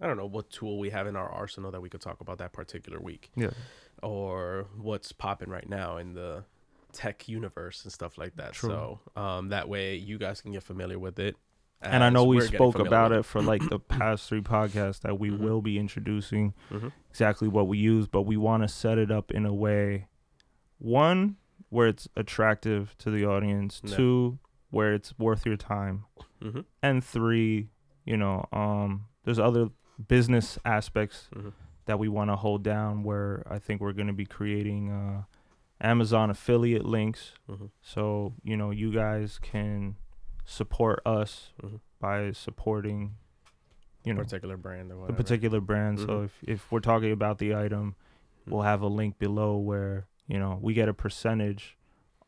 Speaker 1: I don't know what tool we have in our arsenal that we could talk about that particular week
Speaker 2: Yeah.
Speaker 1: or what's popping right now in the tech universe and stuff like that.
Speaker 2: True.
Speaker 1: So um that way you guys can get familiar with it.
Speaker 2: and I know we spoke about it for like the past three podcasts that we
Speaker 1: Mhm.
Speaker 2: will be introducing
Speaker 1: Mhm.
Speaker 2: exactly what we use, but we want to set it up in a way one where it's attractive to the audience,
Speaker 1: Yeah.
Speaker 2: two where it's worth your time,
Speaker 1: Mhm.
Speaker 2: and three, you know, um there's other business aspects
Speaker 1: Mhm.
Speaker 2: that we want to hold down where I think we're going to be creating uh Amazon affiliate links
Speaker 1: Mhm.
Speaker 2: so, you know, you guys can support us
Speaker 1: Mhm.
Speaker 2: by supporting, you know,
Speaker 1: particular brand or
Speaker 2: the
Speaker 1: whatever.
Speaker 2: particular brand. So
Speaker 1: Mhm.
Speaker 2: if, if we're talking about the item,
Speaker 1: Mhm.
Speaker 2: we'll have a link below where, you know, we get a percentage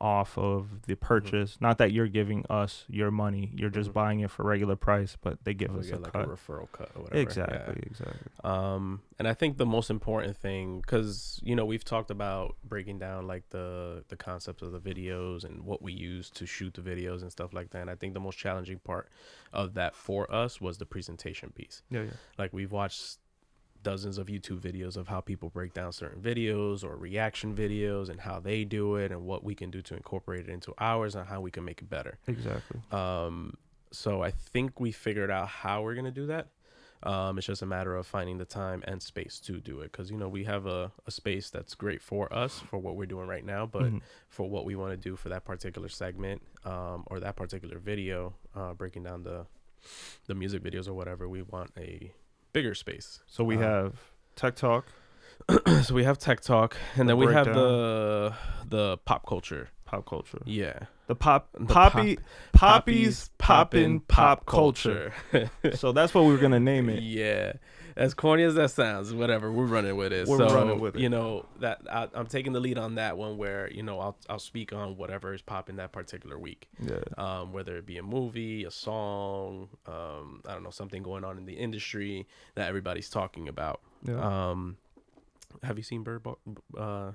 Speaker 2: off of the purchase. Not that you're giving us your money. You're just
Speaker 1: Mhm.
Speaker 2: buying it for regular price, but they give
Speaker 1: We
Speaker 2: us a
Speaker 1: like
Speaker 2: cut.
Speaker 1: a referral cut or whatever. Yeah.
Speaker 2: exactly, exactly.
Speaker 1: Um, and I think the most important thing, because you know we've talked about breaking down like the the concept of the videos and what we use to shoot the videos and stuff like that. And I think the most challenging part of that for us was the presentation piece.
Speaker 2: Yeah, yeah.
Speaker 1: Like we've watched dozens of YouTube videos of how people break down certain videos or reaction videos and how they do it and what we can do to incorporate it into ours and how we can make it better.
Speaker 2: Exactly.
Speaker 1: Um, so I think we figured out how we're gonna do that. Um, it's just a matter of finding the time and space to do it because you know we have a, a space that's great for us for what we're doing right now, but
Speaker 2: Mhm.
Speaker 1: for what we want to do for that particular segment um, or that particular video, uh, breaking down the the music videos or whatever, we want a bigger space.
Speaker 2: So we
Speaker 1: Uh,
Speaker 2: have Tech Talk,
Speaker 1: so we have tech talk, and
Speaker 2: The
Speaker 1: then we have the the pop culture.
Speaker 2: Pop culture.
Speaker 1: Yeah,
Speaker 2: The pop
Speaker 1: The
Speaker 2: poppy poppies poppin' pop culture.
Speaker 1: culture.
Speaker 2: so that's what we were gonna name it.
Speaker 1: Yeah, as corny as that sounds, whatever. We're running with it.
Speaker 2: We're
Speaker 1: so,
Speaker 2: running with it.
Speaker 1: You know that I, I'm taking the lead on that one, where you know I'll I'll speak on whatever is popping that particular week,
Speaker 2: Yeah.
Speaker 1: um, whether it be a movie, a song, um, I don't know, something going on in the industry that everybody's talking about.
Speaker 2: Yeah.
Speaker 1: Um, have you seen Bird? Bo- Uh,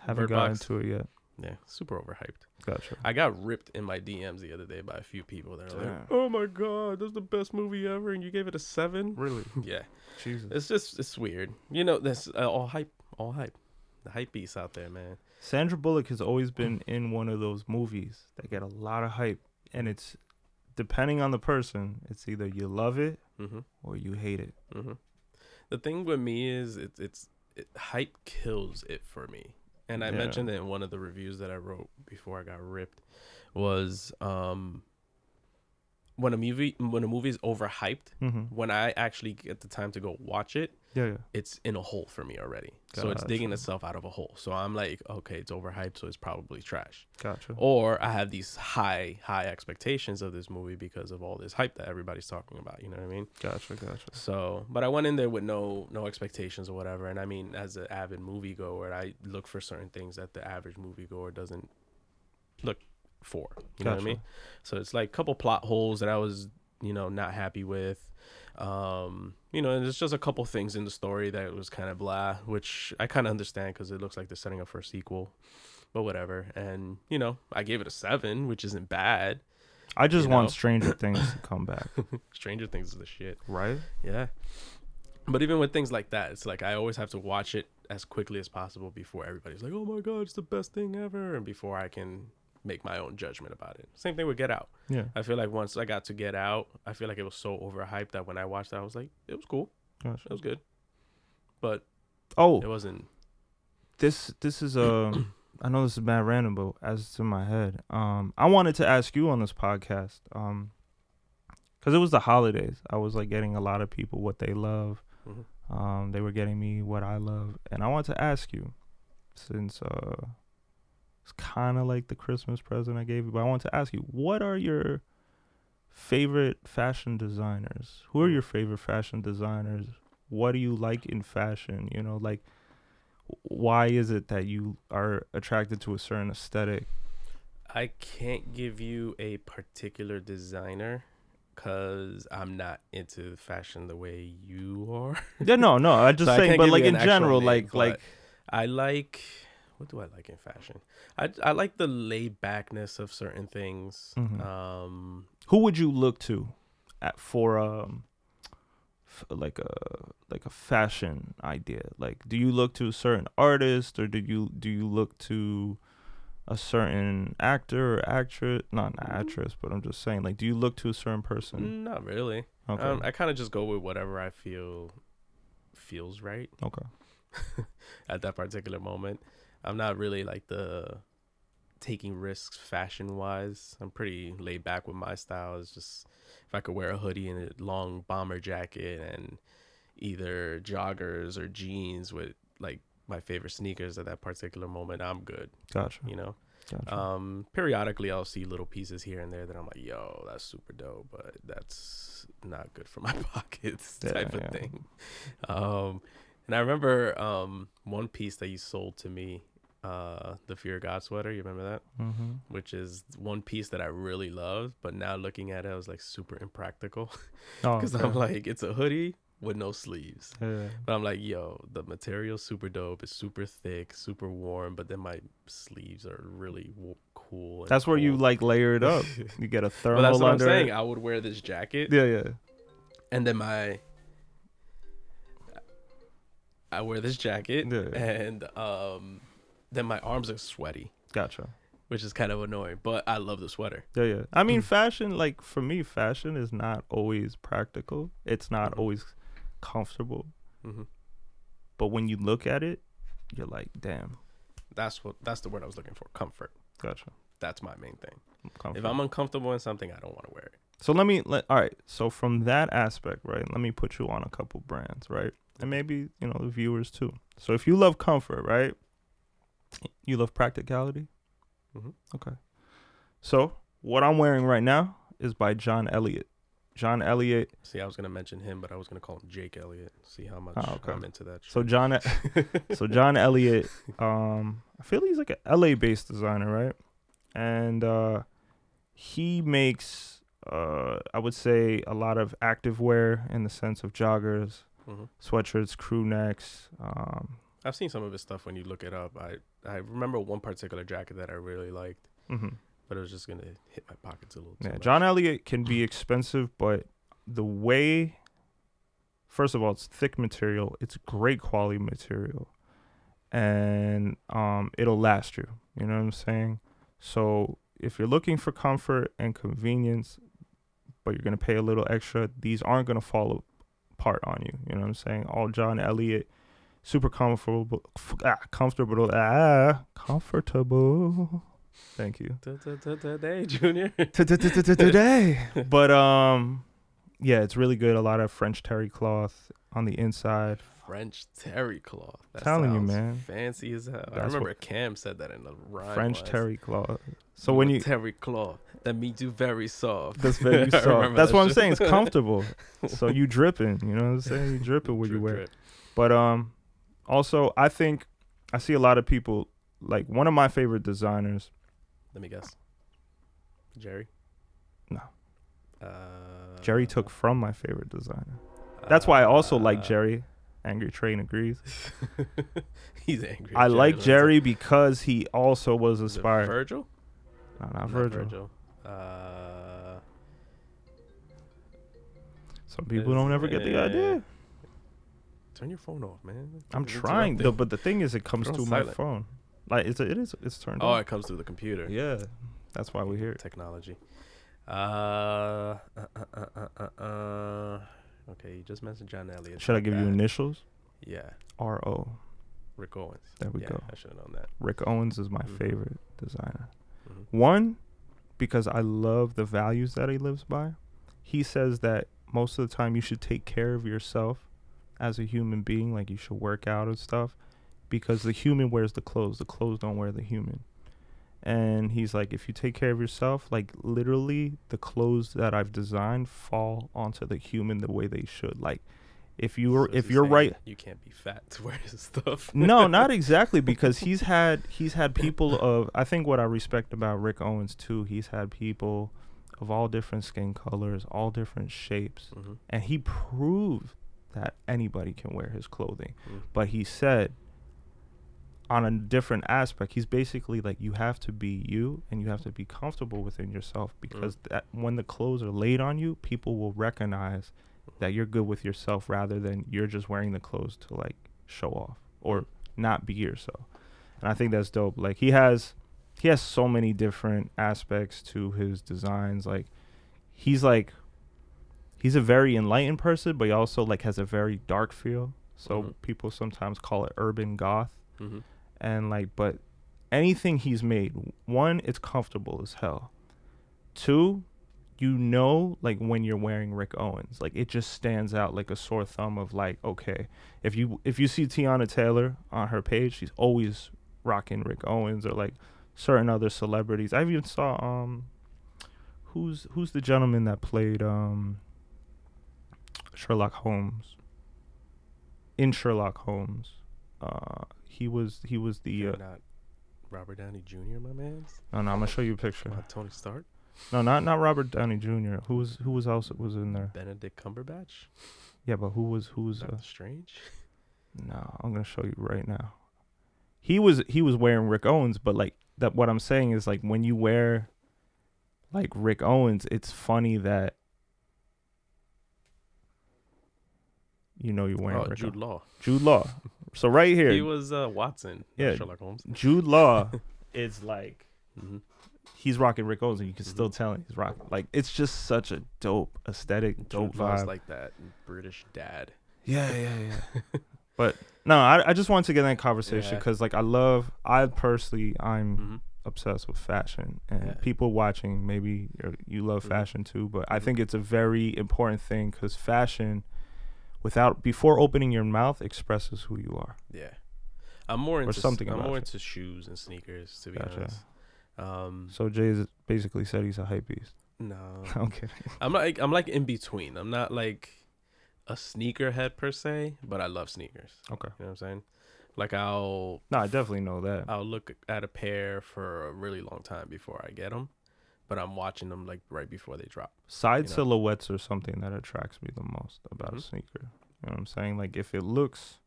Speaker 2: Haven't
Speaker 1: Bird
Speaker 2: gotten
Speaker 1: Box.
Speaker 2: to it yet.
Speaker 1: Yeah, super overhyped.
Speaker 2: Gotcha.
Speaker 1: I got ripped in my DMs the other day by a few people that are like, "Oh my god, that's the best movie ever," and you gave it a seven.
Speaker 2: Really?
Speaker 1: Yeah,
Speaker 2: Jesus.
Speaker 1: it's just it's weird. You know, that's uh, all hype, all hype. The hype beasts out there, man.
Speaker 2: Sandra Bullock has always been in one of those movies that get a lot of hype, and it's depending on the person. It's either you love it
Speaker 1: Mm-hmm.
Speaker 2: or you hate it.
Speaker 1: Mm-hmm. The thing with me is it's it's it, hype kills it for me. And I
Speaker 2: Yeah.
Speaker 1: mentioned it in one of the reviews that I wrote before I got ripped was um when a movie when a movie is overhyped,
Speaker 2: Mm-hmm.
Speaker 1: when I actually get the time to go watch it,
Speaker 2: Yeah, yeah.
Speaker 1: it's in a hole for me already. So it's digging itself out of a hole. So I'm like, okay, it's overhyped, so it's probably trash.
Speaker 2: Gotcha.
Speaker 1: Or I have these high, high expectations of this movie because of all this hype that everybody's talking about. You know what I mean?
Speaker 2: Gotcha. Gotcha.
Speaker 1: So, but I went in there with no no expectations or whatever. And I mean, as an avid moviegoer, I look for certain things that the average moviegoer doesn't look for. You know what I mean? So it's like a couple plot holes that I was, you know, not happy with. Um, you know, and there's just a couple things in the story that was kind of blah, which I kind of understand because it looks like they're setting up for a sequel. But whatever. And you know, I gave it a seven, which isn't bad.
Speaker 2: I just want
Speaker 1: know?
Speaker 2: Stranger Things to come back,
Speaker 1: Stranger Things is the shit.
Speaker 2: right?
Speaker 1: Yeah. But even with things like that, it's like I always have to watch it as quickly as possible before everybody's like, "Oh my god, it's the best thing ever," and before I can make my own judgment about it. Same thing with Get Out.
Speaker 2: Yeah.
Speaker 1: I feel like once I got to Get Out, I feel like it was so overhyped that when I watched it, I was like, "It was cool.
Speaker 2: Gotcha.
Speaker 1: It was good." But
Speaker 2: oh, it
Speaker 1: wasn't.
Speaker 2: this this is a. I know this is bad random, but as it's in my head, um, I wanted to ask you on this podcast, um, because it was the holidays. I was like getting a lot of people what they love.
Speaker 1: Mhm.
Speaker 2: Um, they were getting me what I love, and I want to ask you, since uh, it's kind of like the Christmas present I gave you, but I want to ask you, what are your favorite fashion designers? Who are your favorite fashion designers? What do you like in fashion? You know, like why is it that you are attracted to a certain aesthetic?
Speaker 1: I can't give you a particular designer because I'm not into fashion the way you are.
Speaker 2: Yeah, no, no. I just
Speaker 1: So
Speaker 2: saying, but like in general,
Speaker 1: name,
Speaker 2: like like
Speaker 1: I like what do I like in fashion? I I like the laid backness of certain things.
Speaker 2: Mhm.
Speaker 1: Um,
Speaker 2: who would you look to at for um f- like a like a fashion idea? Like, do you look to a certain artist or do you do you look to a certain actor or actress? Not an actress, but I'm just saying, like, do you look to a certain person?
Speaker 1: not really.
Speaker 2: Okay,
Speaker 1: Um, I kind of just go with whatever I feel feels right
Speaker 2: okay,
Speaker 1: at that particular moment. I'm not really like the taking risks fashion wise. I'm pretty laid back with my style. It's just if I could wear a hoodie and a long bomber jacket and either joggers or jeans with like my favorite sneakers at that particular moment, I'm good.
Speaker 2: gotcha,
Speaker 1: You know.
Speaker 2: gotcha.
Speaker 1: Um, periodically I'll see little pieces here and there that I'm like, yo, that's super dope, but that's not good for my pockets
Speaker 2: Yeah,
Speaker 1: type of
Speaker 2: yeah.
Speaker 1: thing. Um, and I remember um one piece that you sold to me, uh, the Fear of God sweater. You remember that?
Speaker 2: mm-hmm.
Speaker 1: Which is one piece that I really loved, but now looking at it, I was like super impractical
Speaker 2: Oh,
Speaker 1: because
Speaker 2: okay.
Speaker 1: I'm like, it's a hoodie with no sleeves.
Speaker 2: yeah.
Speaker 1: But I'm like, yo, the material's super dope. It's super thick, super warm, but then my sleeves are really w- cool.
Speaker 2: That's where you like layer it up. You get a thermal
Speaker 1: that's what I'm saying.
Speaker 2: it.
Speaker 1: I would wear this jacket,
Speaker 2: Yeah, yeah.
Speaker 1: and then my. I wear this jacket,
Speaker 2: Yeah.
Speaker 1: and um, then my arms are sweaty,
Speaker 2: Gotcha.
Speaker 1: which is kind of annoying. But I love the sweater.
Speaker 2: Yeah, yeah. I mean, fashion, like for me, fashion is not always practical. It's not
Speaker 1: Mhm.
Speaker 2: always comfortable.
Speaker 1: hmm
Speaker 2: But when you look at it, you're like, damn,
Speaker 1: That's what. That's the word I was looking for. Comfort.
Speaker 2: gotcha.
Speaker 1: That's my main thing.
Speaker 2: Comfort.
Speaker 1: If I'm uncomfortable in something, I don't want to wear it.
Speaker 2: So let me let all right. So from that aspect, right? Let me put you on a couple brands, right? And maybe you know the viewers too. So if you love comfort, right? You love practicality.
Speaker 1: Mhm.
Speaker 2: Okay. So what I'm wearing right now is by John Elliott. John Elliott.
Speaker 1: See, I was gonna mention him, but I was gonna call him Jake Elliott. See how much
Speaker 2: Oh, okay.
Speaker 1: I'm into that.
Speaker 2: So. John. so John Elliott. Um, I feel he's like a LA based designer, right? And uh, he makes uh, I would say a lot of active wear in the sense of joggers,
Speaker 1: Mhm.
Speaker 2: sweatshirts, crew necks. Um,
Speaker 1: I've seen some of his stuff when you look it up. I I remember one particular jacket that I really liked,
Speaker 2: mhm.
Speaker 1: but it was just gonna hit my pockets a little. Too
Speaker 2: Yeah,
Speaker 1: much.
Speaker 2: John Elliott can be expensive, but the way, first of all, it's thick material. It's great quality material, and um, it'll last you. You know what I'm saying? So if you're looking for comfort and convenience, but you're gonna pay a little extra, these aren't gonna fall apart on you. You know what I'm saying? All John Elliott, super comfortable, ah, comfortable, ah, comfortable. Thank you
Speaker 1: Today, Junior.
Speaker 2: today. But um, yeah, it's really good. A lot of French terry cloth on the inside.
Speaker 1: French terry cloth. That
Speaker 2: Telling you, man.
Speaker 1: Fancy as hell. I remember
Speaker 2: what-
Speaker 1: Cam said that in the rhyme.
Speaker 2: French
Speaker 1: once.
Speaker 2: terry cloth. So when you
Speaker 1: terry cloth, that means you very soft.
Speaker 2: that's very soft. That's
Speaker 1: that
Speaker 2: what I'm saying. It's comfortable. so you dripping. You know what I'm saying? You dripping when you wear.
Speaker 1: drip.
Speaker 2: But um, also I think I see a lot of people like one of my favorite designers.
Speaker 1: Let me guess. Jerry.
Speaker 2: No.
Speaker 1: Uh,
Speaker 2: Jerry took from my favorite designer. That's why I also like
Speaker 1: uh,
Speaker 2: Jerry. Angry Train agrees.
Speaker 1: He's angry.
Speaker 2: I like
Speaker 1: That's
Speaker 2: Jerry because he also was inspired.
Speaker 1: Virgil.
Speaker 2: no, not
Speaker 1: Not
Speaker 2: Virgil.
Speaker 1: Uh,
Speaker 2: Some people don't ever get the idea.
Speaker 1: Turn your phone off, man.
Speaker 2: I'm
Speaker 1: It's
Speaker 2: trying,
Speaker 1: interrupting.
Speaker 2: though, but the thing is, it comes
Speaker 1: Put
Speaker 2: through
Speaker 1: on
Speaker 2: my phone. Like it's it is it's turned
Speaker 1: Oh,
Speaker 2: on.
Speaker 1: it comes through the computer.
Speaker 2: Yeah, that's why we hear it.
Speaker 1: Technology. Uh, uh, uh, uh, uh, uh, uh, okay, you just mentioned John Elliott.
Speaker 2: Should I
Speaker 1: Not
Speaker 2: give you initials?
Speaker 1: Yeah,
Speaker 2: R O.
Speaker 1: Rick Owens.
Speaker 2: There we
Speaker 1: yeah,
Speaker 2: go.
Speaker 1: I should have known that.
Speaker 2: Rick Owens is my
Speaker 1: Mhm.
Speaker 2: favorite designer.
Speaker 1: Mhm.
Speaker 2: One, because I love the values that he lives by. He says that most of the time you should take care of yourself as a human being, like you should work out and stuff, because the human wears the clothes, the clothes don't wear the human. And he's like, if you take care of yourself, like literally the clothes that I've designed fall onto the human the way they should. Like, if you were,
Speaker 1: So
Speaker 2: if you're right,
Speaker 1: you can't be fat to wear his stuff.
Speaker 2: no, not exactly because he's had he's had people of I think what I respect about Rick Owens too, he's had people of all different skin colors, all different shapes,
Speaker 1: Mhm.
Speaker 2: and he proved that anybody can wear his clothing.
Speaker 1: Mm.
Speaker 2: But he said on a different aspect, he's basically like you have to be you and you have to be comfortable within yourself because that when the clothes are laid on you, people will recognize that you're good with yourself rather than you're just wearing the clothes to like show off or not be yourself. And I think that's dope. Like he has he has so many different aspects to his designs. Like he's like he's a very enlightened person, but he also like has a very dark feel. So
Speaker 1: Mhm.
Speaker 2: people sometimes call it urban goth
Speaker 1: Mhm.
Speaker 2: and like but anything he's made one it's comfortable as hell two you know like when you're wearing rick owens like it just stands out like a sore thumb of like okay if you if you see teyana taylor on her page she's always rocking rick owens or like certain other celebrities i even saw um who's who's the gentleman that played um sherlock holmes in sherlock holmes uh he was he was the uh,
Speaker 1: not Robert Downey Jr. My man.
Speaker 2: no no i'm gonna show you a picture
Speaker 1: Not Tony Stark.
Speaker 2: no not not robert downey jr who was who was else was in there
Speaker 1: Benedict Cumberbatch.
Speaker 2: yeah but who was who was uh,
Speaker 1: Strange.
Speaker 2: no i'm gonna show you right now he was he was wearing rick owens but like that what i'm saying is like when you wear like rick owens it's funny that you know you're wearing
Speaker 1: Oh,
Speaker 2: rick
Speaker 1: Jude. Law.
Speaker 2: jude law so right here
Speaker 1: He was uh, Watson. Yeah,
Speaker 2: Yeah.
Speaker 1: Sherlock Holmes.
Speaker 2: jude law is like
Speaker 1: hmm
Speaker 2: he's rocking Rick Owens, and you can still
Speaker 1: Mhm.
Speaker 2: tell he's rocking. Like it's just such a dope aesthetic, dope
Speaker 1: Jude
Speaker 2: vibe.
Speaker 1: like that British dad.
Speaker 2: yeah, yeah, yeah. but no, I, I just wanted to get in that conversation
Speaker 1: Yeah.
Speaker 2: because like I love. I personally, I'm
Speaker 1: hmm
Speaker 2: obsessed with fashion and
Speaker 1: Yeah.
Speaker 2: people watching maybe you're, you love
Speaker 1: Mhm.
Speaker 2: fashion too but i
Speaker 1: Mhm.
Speaker 2: think it's a very important thing because fashion without before opening your mouth expresses who you are
Speaker 1: Yeah. I'm more into
Speaker 2: something
Speaker 1: I'm more
Speaker 2: it.
Speaker 1: into shoes and sneakers to be
Speaker 2: Gotcha.
Speaker 1: honest. Um
Speaker 2: so jay's basically said he's a hype beast
Speaker 1: no.
Speaker 2: okay
Speaker 1: I'm like I'm like in between. I'm not like a sneakerhead per se, but I love sneakers.
Speaker 2: okay
Speaker 1: You know what I'm saying? Like I'll
Speaker 2: no i definitely know that
Speaker 1: I'll look at a pair for a really long time before I get them, but I'm watching them like right before they drop.
Speaker 2: side
Speaker 1: you know.
Speaker 2: silhouettes are something that attracts me the most about
Speaker 1: Mhm.
Speaker 2: a sneaker you know what i'm saying like if it looks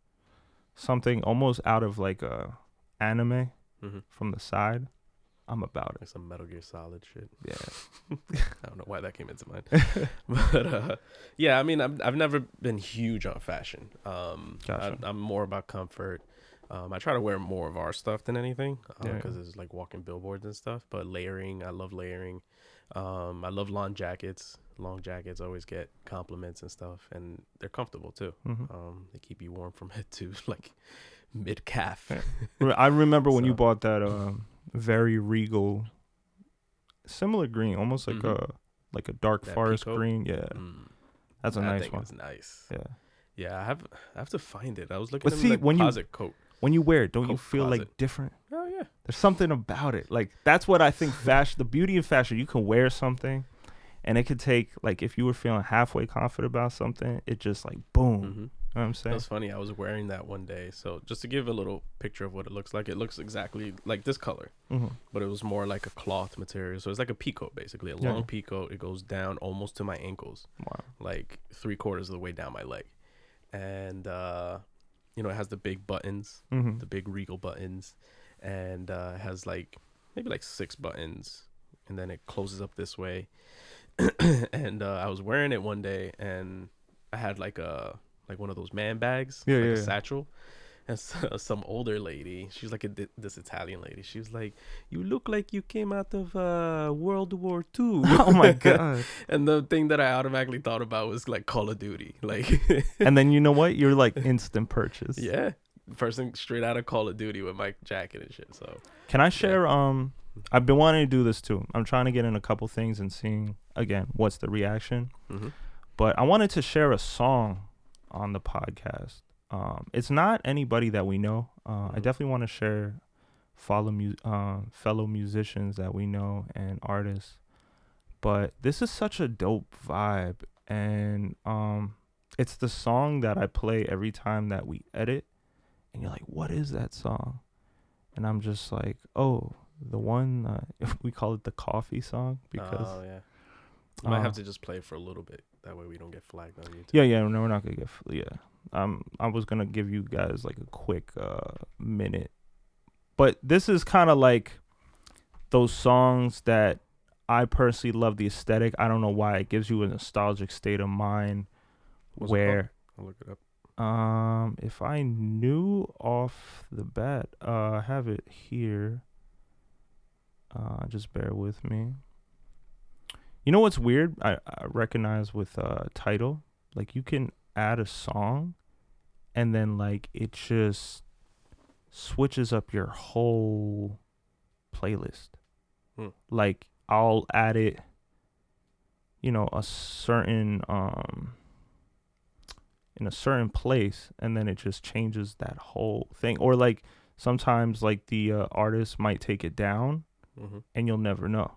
Speaker 2: something almost out of like a anime
Speaker 1: Mm-hmm.
Speaker 2: from the side i'm about it
Speaker 1: Like some Metal Gear Solid shit.
Speaker 2: yeah
Speaker 1: I don't know why that came into mind, but uh, yeah, I mean, I've I've never been huge on fashion. Um,
Speaker 2: Gotcha.
Speaker 1: I, I'm more about comfort. Um, I try to wear more of our stuff than anything because
Speaker 2: yeah.
Speaker 1: it's like walking billboards and stuff. But layering, I love layering. Um, I love long jackets. Long jackets always get compliments and stuff, and they're comfortable too.
Speaker 2: Mhm.
Speaker 1: Um, they keep you warm from head to like mid calf.
Speaker 2: Yeah. I remember when you bought that um, very regal, similar green, almost like
Speaker 1: Mhm.
Speaker 2: a like a dark
Speaker 1: That
Speaker 2: forest
Speaker 1: peacoat?
Speaker 2: green. Yeah,
Speaker 1: Mm,
Speaker 2: that's a
Speaker 1: that
Speaker 2: nice
Speaker 1: thing
Speaker 2: one.
Speaker 1: nice.
Speaker 2: Yeah.
Speaker 1: Yeah, I have I have to find it. I was looking
Speaker 2: But
Speaker 1: at
Speaker 2: see,
Speaker 1: the
Speaker 2: when you-
Speaker 1: closet coat.
Speaker 2: When you wear it, don't you
Speaker 1: Coat
Speaker 2: feel like different?
Speaker 1: Oh yeah.
Speaker 2: There's something about it. Like that's what I think. Fashion, the beauty of fashion, you can wear something, and it could take like if you were feeling halfway confident about something, it just like boom.
Speaker 1: Mm-hmm.
Speaker 2: You know what I'm saying?
Speaker 1: That's funny. I was wearing that one day. So just to give a little picture of what it looks like, it looks exactly like this color,
Speaker 2: hmm
Speaker 1: but it was more like a cloth material. So it's like a peacoat, basically, a
Speaker 2: Yeah.
Speaker 1: long peacoat. It goes down almost to my ankles,
Speaker 2: Wow.
Speaker 1: like three quarters of the way down my leg, and uh, you know it has the big buttons,
Speaker 2: hmm
Speaker 1: the big regal buttons, and uh, it has like maybe like six buttons, and then it closes up this way. and uh, I was wearing it one day, and I had like a like one of those man bags,
Speaker 2: Yeah,
Speaker 1: like
Speaker 2: yeah,
Speaker 1: a
Speaker 2: yeah.
Speaker 1: satchel. And so, some older lady, she's like a, this Italian lady. She was like, "You look like you came out of uh, World War II."
Speaker 2: oh my god.
Speaker 1: and the thing that I automatically thought about was like Call of Duty, like
Speaker 2: and then you know what? You're like instant purchase.
Speaker 1: yeah, person straight out of Call of Duty with my jacket and shit. So
Speaker 2: Can I share? Um, I've been wanting to do this too. I'm trying to get in a couple things and seeing again what's the reaction.
Speaker 1: mhm.
Speaker 2: But I wanted to share a song on the podcast. Um, it's not anybody that we know. Uh, I
Speaker 1: Mhm.
Speaker 2: definitely want to share follow mu- uh, fellow musicians that we know and artists. But this is such a dope vibe, and um, it's the song that I play every time that we edit. And you're like, "What is that song?" And I'm just like, "Oh, the one uh, we call it the coffee song because
Speaker 1: oh yeah, you might
Speaker 2: uh,
Speaker 1: have to just play for a little bit. That way we don't get flagged on YouTube.
Speaker 2: Yeah, yeah, no, we're not gonna get. Yeah, um, I was gonna give you guys like a quick uh minute, but this is kind of like those songs that I personally love the aesthetic. I don't know why it gives you a nostalgic state of mind
Speaker 1: What's
Speaker 2: where,
Speaker 1: I'll look it up.
Speaker 2: um, if I knew off the bat, uh, I have it here. Uh, just bear with me. You know what's weird? I, I recognize with uh title, like you can add a song, and then like it just switches up your whole playlist.
Speaker 1: Hmm.
Speaker 2: Like I'll add it, you know, a certain um in a certain place, and then it just changes that whole thing. Or like sometimes like the uh, artist might take it down,
Speaker 1: hmm
Speaker 2: and you'll never know.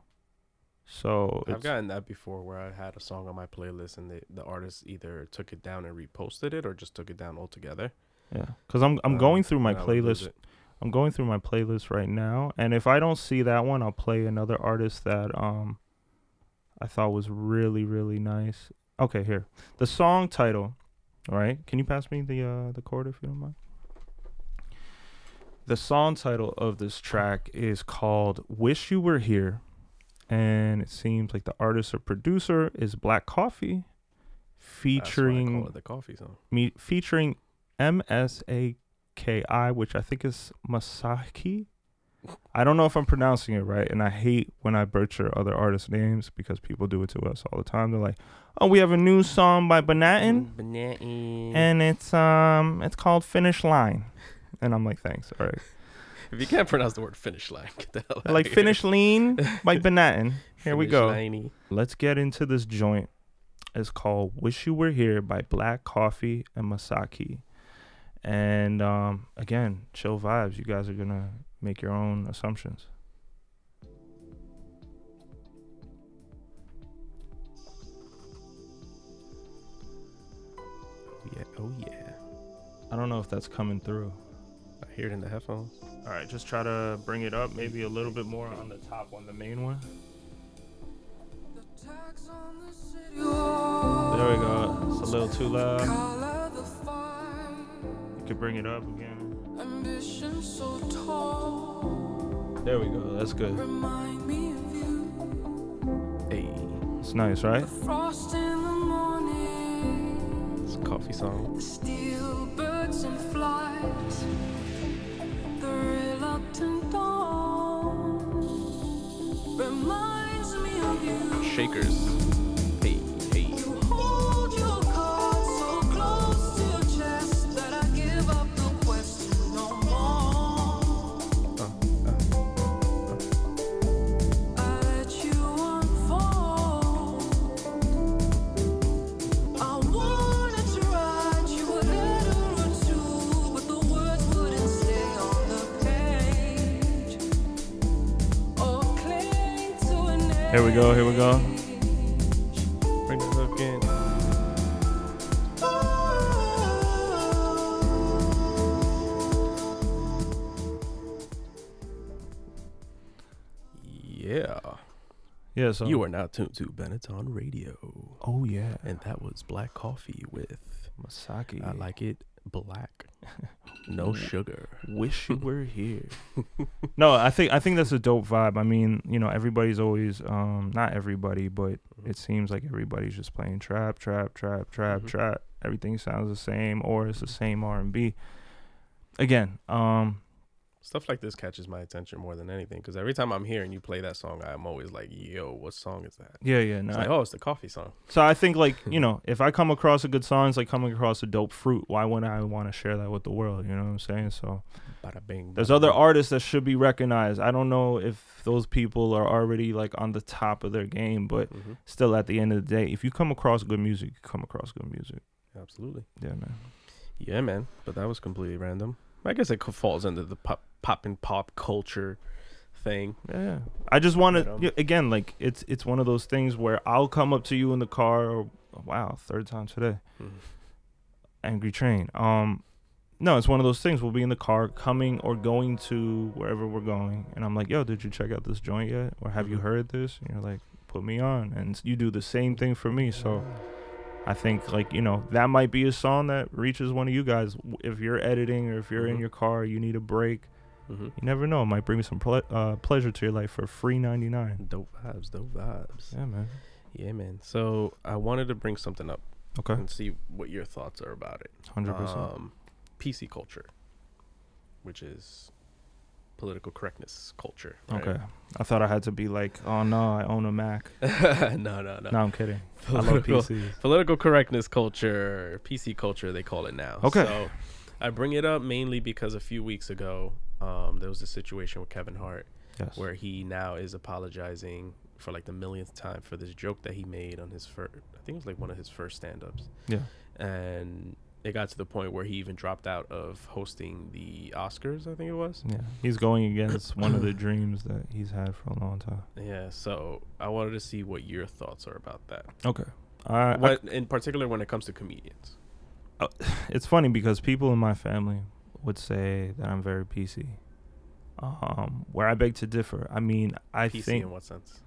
Speaker 2: So
Speaker 1: I've gotten that before where I had a song on my playlist and the the artist either took it down and reposted it or just took it down altogether.
Speaker 2: yeah, because I'm I'm
Speaker 1: Um,
Speaker 2: going through my
Speaker 1: and I would lose
Speaker 2: playlist. I'm going through my playlist right now, and if I don't see that one, I'll play another artist that um I thought was really really nice. Okay, here the song title. All right, can you pass me the uh the chord if you don't mind? The song title of this track is called "Wish You Were Here," and it seems like the artist or producer is Black Coffee,
Speaker 1: That's why I
Speaker 2: featuring
Speaker 1: call it the coffee song.
Speaker 2: me featuring M S A K I, which I think is Masaki. I don't know if I'm pronouncing it right, and I hate when I butcher other artists' names because people do it to us all the time. They're like, "Oh, we have a new song by Banatin,
Speaker 1: Banatin.
Speaker 2: and it's um, it's called Finish Line," and I'm like, "Thanks, all right."
Speaker 1: If you can't pronounce the word finish line, get the hell out
Speaker 2: like finish lean by Benatin. Here we go.
Speaker 1: liney.
Speaker 2: Let's get into this joint. It's called "Wish You Were Here" by Black Coffee and Masaki. And um, again, chill vibes. You guys are gonna make your own assumptions.
Speaker 1: Oh yeah, oh yeah.
Speaker 2: I don't know if that's coming through.
Speaker 1: Hear it in the headphones.
Speaker 2: All right, just try to bring it up, maybe a little bit more on the top one, the main one. There we go. It's a little too loud. You could bring it up again. There we go. That's good.
Speaker 1: Hey,
Speaker 2: It's nice, right?
Speaker 1: It's a coffee song. Shakers.
Speaker 2: We go. Here we go.
Speaker 1: Bring the hook in. Yeah.
Speaker 2: Yeah. So
Speaker 1: You are now tuned to Benetton Radio.
Speaker 2: Oh yeah.
Speaker 1: And that was Black Coffee with
Speaker 2: Masaki.
Speaker 1: I Like It Black. No sugar.
Speaker 2: Wish you were here. no, I think I think that's a dope vibe. I mean, you know, everybody's always um not everybody, but it seems like everybody's just playing trap, trap, trap, trap,
Speaker 1: Mhm.
Speaker 2: trap. Everything sounds the same or it's the same R and B. Again, um
Speaker 1: Stuff like this catches my attention more than anything because every time I'm hearing you play that song, I'm always like, yo, what song is that?
Speaker 2: yeah, yeah, no.
Speaker 1: It's like, oh, it's the coffee song.
Speaker 2: So I think like, you know, if I come across a good song, it's like coming across a dope fruit. Why wouldn't I want to share that with the world? You know what I'm saying? So
Speaker 1: Bada bing.
Speaker 2: There's other artists that should be recognized. I don't know if those people are already like on the top of their game, but
Speaker 1: Mhm.
Speaker 2: still at the end of the day, if you come across good music, you come across good music.
Speaker 1: Absolutely.
Speaker 2: Yeah, man.
Speaker 1: Yeah, man. But that was completely random. I guess it falls under the pop, pop and pop culture thing.
Speaker 2: Yeah. I just want to again like it's it's one of those things where I'll come up to you in the car. Or, wow, third time today.
Speaker 1: Mhm.
Speaker 2: Angry Train. Um, no, it's one of those things. We'll be in the car coming or going to wherever we're going, and I'm like, "Yo, did you check out this joint yet? Or have you
Speaker 1: Mhm.
Speaker 2: heard this?" And you're like, "Put me on," and you do the same thing for me. So. I think like you know that might be a song that reaches one of you guys. If you're editing or if you're in
Speaker 1: Mhm.
Speaker 2: your car, you need a break.
Speaker 1: Mhm.
Speaker 2: You never know; it might bring some ple- uh, pleasure to your life for free ninety nine.
Speaker 1: Dope vibes, dope vibes.
Speaker 2: Yeah, man.
Speaker 1: Yeah, man. So I wanted to bring something up
Speaker 2: Okay,
Speaker 1: and see what your thoughts are about it.
Speaker 2: hundred percent.
Speaker 1: Um, PC culture, which is political correctness culture. right?
Speaker 2: Okay, I thought I had to be like, oh no, I own a Mac.
Speaker 1: no, no, no.
Speaker 2: No, I'm kidding. I love
Speaker 1: Political-
Speaker 2: PCs.
Speaker 1: Political correctness culture, PC culture, they call it now.
Speaker 2: Okay.
Speaker 1: So I bring it up mainly because a few weeks ago, um, there was a situation with Kevin Hart
Speaker 2: Yes.
Speaker 1: where he now is apologizing for like the millionth time for this joke that he made on his first, I think it was like one of his first stand ups.
Speaker 2: Yeah.
Speaker 1: And it got to the point where he even dropped out of hosting the Oscars, I think it was.
Speaker 2: Yeah, he's going against one of the dreams that he's had for a long time.
Speaker 1: Yeah. So I wanted to see what your thoughts are about that.
Speaker 2: Okay. I, I,
Speaker 1: in particular, when it comes to comedians.
Speaker 2: it's funny because people in my family would say that I'm very PC. Um, where I beg to differ. I mean, I
Speaker 1: PC
Speaker 2: think
Speaker 1: in what sense?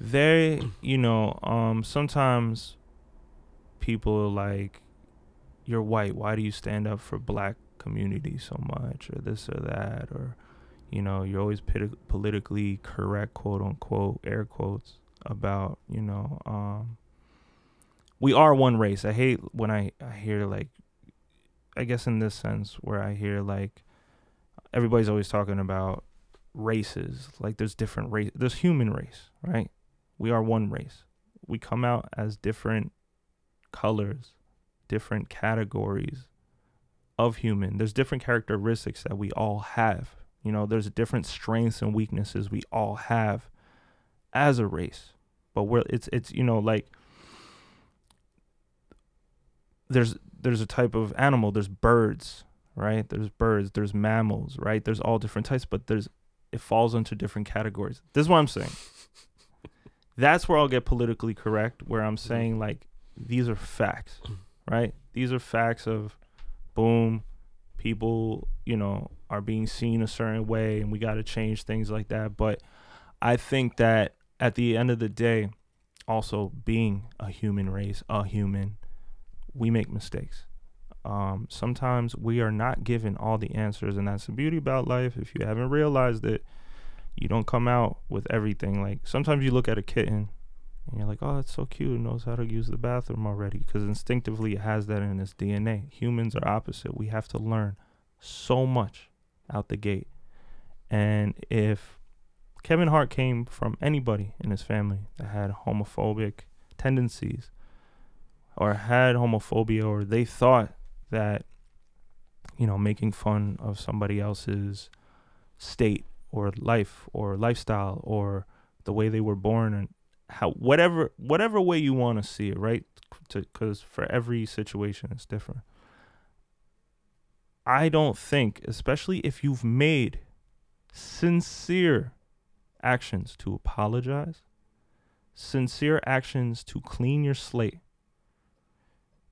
Speaker 2: they, you know, um, sometimes people are like, "You're white. Why do you stand up for black community so much, or this or that, or, you know, you're always piti- politically correct, quote unquote, air quotes about, you know, um, we are one race. I hate when I, I hear like, I guess in this sense where I hear like, everybody's always talking about races. Like there's different race. There's human race, right? We are one race. We come out as different colors, different categories of human. There's different characteristics that we all have. You know, there's different strengths and weaknesses we all have as a race. But we're it's it's you know like there's there's a type of animal, there's birds, right? There's birds, there's mammals, right? There's all different types, but there's it falls into different categories. This is what I'm saying. That's where I'll get politically correct, where I'm mm-hmm. saying like these are facts, right? These are facts of boom, people, you know, are being seen a certain way and we got to change things like that. But I think that at the end of the day, also being a human race, a human, we make mistakes. Um, sometimes we are not given all the answers, and that's the beauty about life. If you haven't realized it, you don't come out with everything. Like sometimes you look at a kitten and you're like, oh, that's so cute. It knows how to use the bathroom already because instinctively it has that in its DNA. Humans are opposite. We have to learn so much out the gate. And if Kevin Hart came from anybody in his family that had homophobic tendencies or had homophobia or they thought that you know making fun of somebody else's state or life or lifestyle or the way they were born and how whatever whatever way you want to see it right? Because for every situation it's different. I don't think especially if you've made sincere actions to apologize sincere actions to clean your slate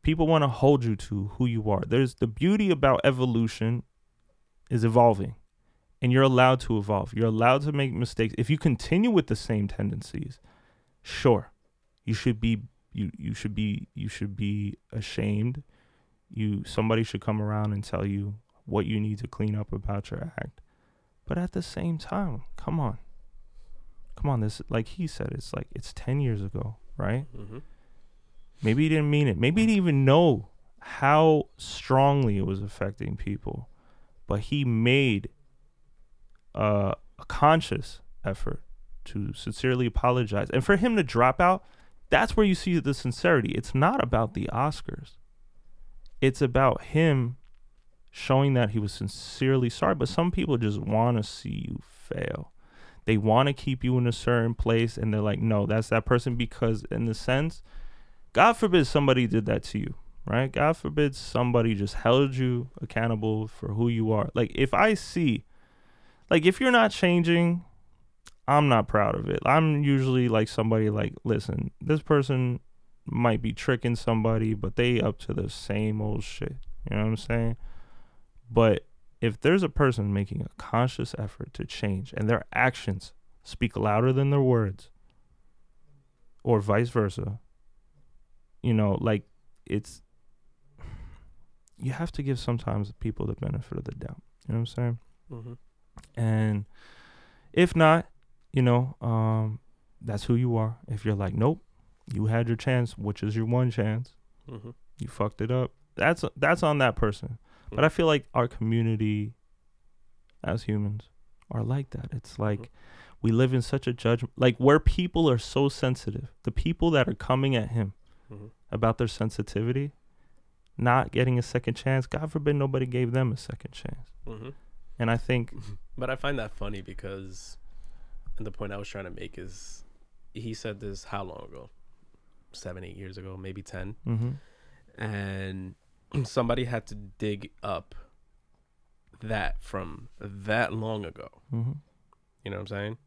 Speaker 2: people want to hold you to who you are. There's the beauty about evolution is evolving and you're allowed to evolve. You're allowed to make mistakes. If you continue with the same tendencies sure you should be you you should be you should be ashamed. You somebody should come around and tell you what you need to clean up about your act. But at the same time come on. Come on this like he said it's like it's 10 years ago right?
Speaker 1: Mm-hmm.
Speaker 2: Maybe he didn't mean it. Maybe he didn't even know how strongly it was affecting people but he made uh, a conscious effort to sincerely apologize. And for him to drop out that's where you see the sincerity. It's not about the oscars. It's about him showing that he was sincerely sorry. But some people just want to see you fail. They want to keep you in a certain place and they're like no that's that person because in the sense god forbid somebody did that to you right? God forbid somebody just held you accountable for who you are. Like if i see like if you're not changing i'm not proud of it. I'm usually like somebody like listen this person might be tricking somebody but they up to the same old shit. You know what i'm saying? But if there's a person making a conscious effort to change and their actions speak louder than their words or vice versa you know like it's you have to give sometimes people the benefit of the doubt you know what i'm saying?
Speaker 1: Mm-hmm.
Speaker 2: and if not you know um that's who you are. If you're like nope you had your chance which is your one chance
Speaker 1: Mm-hmm.
Speaker 2: you fucked it up that's that's on that person. But i feel like our community as humans are like that. It's like we live in such a judgment like where people are so sensitive the people that are coming at him
Speaker 1: Mhm.
Speaker 2: about their sensitivity not getting a second chance god forbid nobody gave them a second chance
Speaker 1: Mm-hmm.
Speaker 2: and i think
Speaker 1: But I find that funny because, and the point I was trying to make is, he said this how long ago? Seven, eight years ago, maybe ten,
Speaker 2: hmm
Speaker 1: and somebody had to dig up that from that long ago.
Speaker 2: hmm
Speaker 1: You know what I'm saying?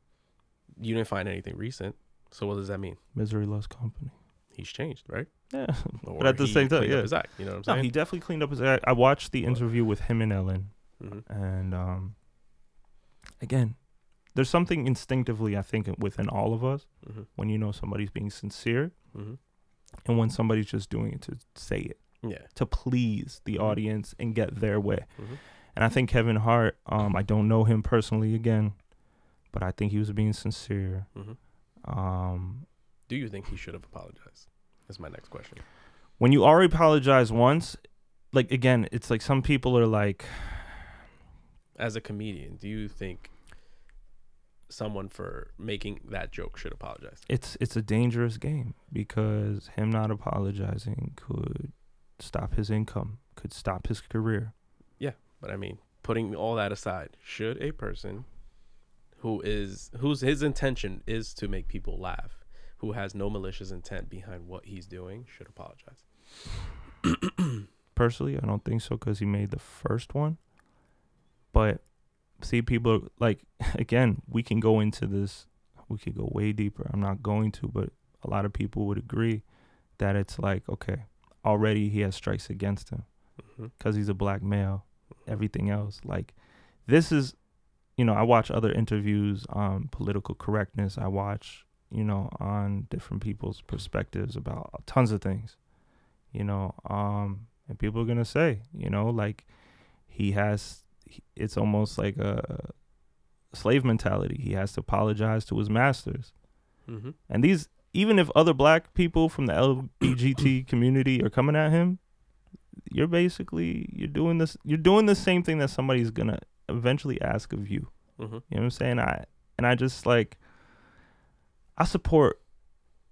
Speaker 1: You didn't find anything recent, so what does that mean?
Speaker 2: misery loves company
Speaker 1: He's changed, right?
Speaker 2: yeah
Speaker 1: Or
Speaker 2: at the same time, yeah.
Speaker 1: his act, you know what I'm saying?
Speaker 2: No, he definitely cleaned up his act i watched the interview with him and ellen
Speaker 1: hmm
Speaker 2: and um again there's something instinctively i think within all of us
Speaker 1: hmm
Speaker 2: when you know somebody's being sincere
Speaker 1: hmm
Speaker 2: and when somebody's just doing it to say it
Speaker 1: Yeah.
Speaker 2: to please the
Speaker 1: Mhm.
Speaker 2: audience and get their way
Speaker 1: hmm
Speaker 2: and i think kevin hart um i don't know him personally again but i think he was being sincere
Speaker 1: hmm
Speaker 2: um
Speaker 1: Do you think he should have apologized? That's my next question.
Speaker 2: when you already apologize once like again it's like some people are like
Speaker 1: As a comedian, do you think someone for making that joke should apologize?
Speaker 2: it's it's a dangerous game because him not apologizing could stop his income, could stop his career.
Speaker 1: Yeah, but I mean, putting all that aside, should a person who is whose his intention is to make people laugh, who has no malicious intent behind what he's doing, should apologize.
Speaker 2: personally i don't think so because he made the first one. But see people like again we can go into this we could go way deeper. I'm not going to but a lot of people would agree that it's like okay already he has strikes against him
Speaker 1: mm-hmm.
Speaker 2: because he's a black male mm-hmm. everything else. Like this is you know i watch other interviews on political correctness. I watch you know on different people's perspectives about tons of things you know um and people are gonna say you know like he has it's almost like a slave mentality he has to apologize to his masters
Speaker 1: hmm
Speaker 2: and these, even if other black people from the LGBT community are coming at him, you're basically you're doing this. You're doing the same thing that somebody's gonna eventually ask of you.
Speaker 1: hmm
Speaker 2: You know what I'm saying? I and I just like I support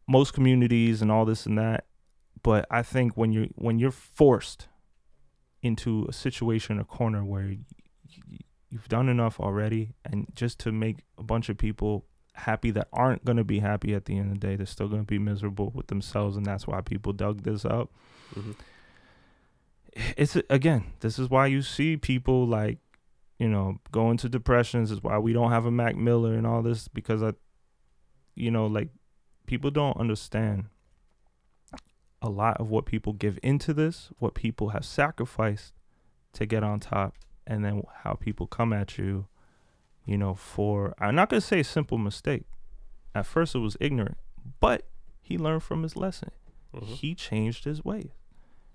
Speaker 2: most communities and all this and that, but I think when you're when you're forced into a situation, a corner where you've done enough already, and just to make a bunch of people happy that aren't gonna be happy at the end of the day, they're still gonna be miserable with themselves, and that's why people dug this up.
Speaker 1: Hmm
Speaker 2: it's again this is why you see people like you know go into depressions is why we don't have a mac miller and all this because i you know like people don't understand a lot of what people give into this what people have sacrificed to get on top and then how people come at you you know for i'm not going to say a simple mistake at first it was ignorant but he learned from his lesson
Speaker 1: hmm
Speaker 2: he changed his ways.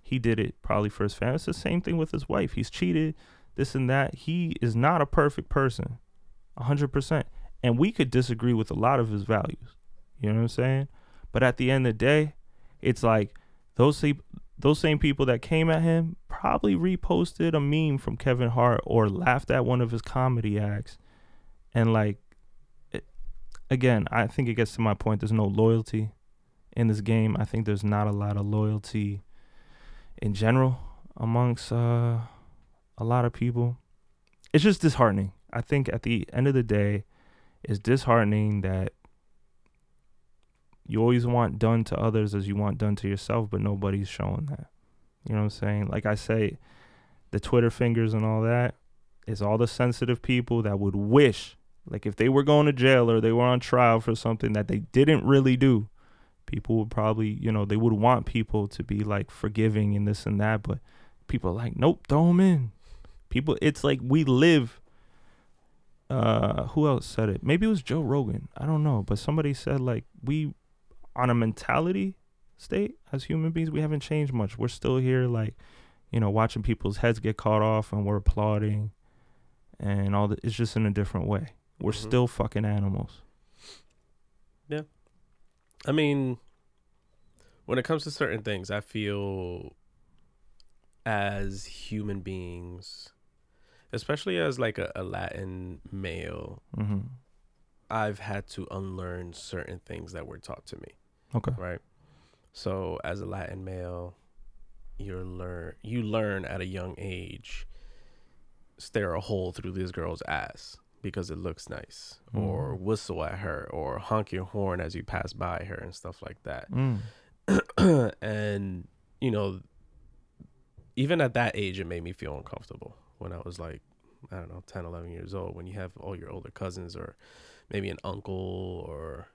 Speaker 2: He did it probably for his family. It's the same thing with his wife. He's cheated, this and that. He is not a perfect person, a hundred percent. And we could disagree with a lot of his values. You know what I'm saying? But at the end of the day, it's like those same those same people that came at him probably reposted a meme from Kevin Hart or laughed at one of his comedy acts, and like, it, again, I think it gets to my point. There's no loyalty in this game. I think there's not a lot of loyalty in general amongst uh, a lot of people. It's just disheartening. I think at the end of the day, it's disheartening that you always want done to others as you want done to yourself, but nobody's showing that. You know what I'm saying? Like I say, the Twitter fingers and all that is all the sensitive people that would wish, like if they were going to jail or they were on trial for something that they didn't really do, people would probably, you know, they would want people to be like forgiving and this and that, but people are like, nope, throw them in. People, it's like we live. Uh, who else said it? Maybe it was Joe Rogan. I don't know, but somebody said like we, on a mentality state as human beings, we haven't changed much. We're still here, like, you know, watching people's heads get caught off, and we're applauding, and all that. It's just in a different way. We're
Speaker 1: Mhm.
Speaker 2: still fucking animals. Yeah.
Speaker 1: I mean, when it comes to certain things, I feel as human beings, especially as like a, a Latin male,
Speaker 2: Mm-hmm.
Speaker 1: I've had to unlearn certain things that were taught to me.
Speaker 2: Okay.
Speaker 1: right? So as a Latin male, you learn you learn at a young age stare a hole through this girl's ass because it looks nice, or
Speaker 2: Mm.
Speaker 1: whistle at her, or honk your horn as you pass by her and stuff like that.
Speaker 2: Mm.
Speaker 1: and you know, even at that age, it made me feel uncomfortable when I was like, I don't know, 10, 11 years old. When you have all your older cousins, or maybe an uncle, or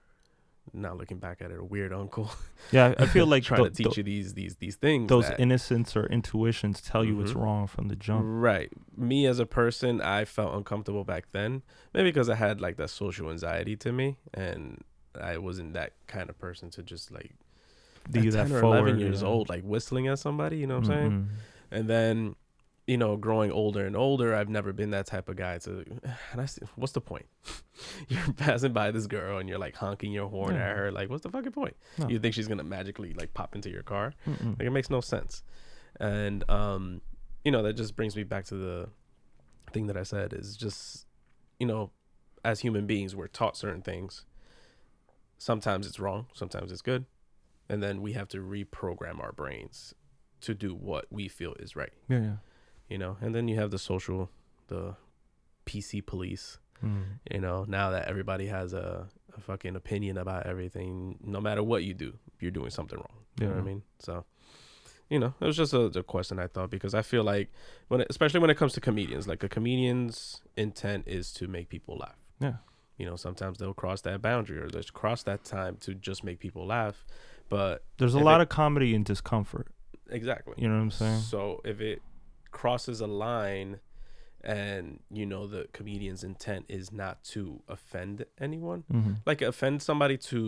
Speaker 1: not looking back at it, a weird uncle
Speaker 2: Yeah, I feel like
Speaker 1: trying to teach you these these these things.
Speaker 2: those
Speaker 1: that-
Speaker 2: innocence or intuitions tell you what's
Speaker 1: Mhm.
Speaker 2: wrong from the jump.
Speaker 1: Right. Me as a person, I felt uncomfortable back then. Maybe because I had like that social anxiety to me, and I wasn't that kind of person to just like
Speaker 2: Do that
Speaker 1: 10 or
Speaker 2: forward?
Speaker 1: 11 years
Speaker 2: yeah.
Speaker 1: old, like whistling at somebody. You know what I'm saying?
Speaker 2: Mm-mm.
Speaker 1: And then, you know, growing older and older, I've never been that type of guy to. And I, s- what's the point? you're passing by this girl and you're like honking your horn at her. Like, what's the fucking point?
Speaker 2: No.
Speaker 1: You think she's gonna magically like pop into your car?
Speaker 2: Mm-mm.
Speaker 1: Like, it makes no sense. And um, you know, that just brings me back to the thing that I said is just, you know, as human beings, we're taught certain things. Sometimes it's wrong, sometimes it's good, and then we have to reprogram our brains to do what we feel is right
Speaker 2: Yeah, yeah.
Speaker 1: You know and then you have the social the PC police.
Speaker 2: Mm.
Speaker 1: You know, now that everybody has a, a fucking opinion about everything, no matter what you do, you're doing something wrong. You know what I mean? So, you know, it was just a, a question I thought because I feel like when, it, especially when it comes to comedians, like a comedian's intent is to make people laugh.
Speaker 2: Yeah.
Speaker 1: You know, sometimes they'll cross that boundary or they'll cross that time to just make people laugh. But
Speaker 2: There's a lot
Speaker 1: it-
Speaker 2: of comedy and discomfort.
Speaker 1: exactly.
Speaker 2: You know what I'm saying?
Speaker 1: So if it crosses a line and you know the comedian's intent is not to offend anyone,
Speaker 2: Mm-hmm.
Speaker 1: like offend somebody to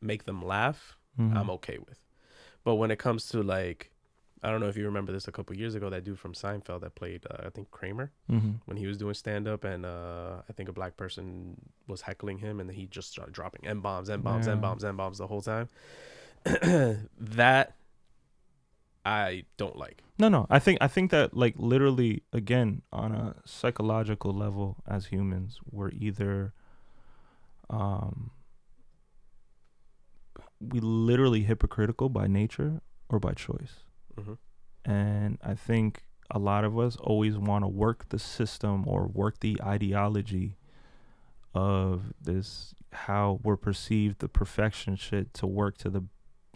Speaker 1: make them laugh, I'm okay with. But when it comes to like I don't know if you remember this a couple years ago that dude from Seinfeld that played uh, I think Kramer
Speaker 2: mm-hmm.
Speaker 1: when he was doing stand up and uh I think a black person was heckling him and he just started dropping M bombs, M bombs,
Speaker 2: Yeah.
Speaker 1: M bombs, M bombs the whole time. that I don't like.
Speaker 2: No, no. I think I think that like literally again on a psychological level as humans, we're either um we literally hypocritical by nature or by choice.
Speaker 1: hmm
Speaker 2: And I think a lot of us always want to work the system or work the ideology of this how we're perceived the perfection shit to work to the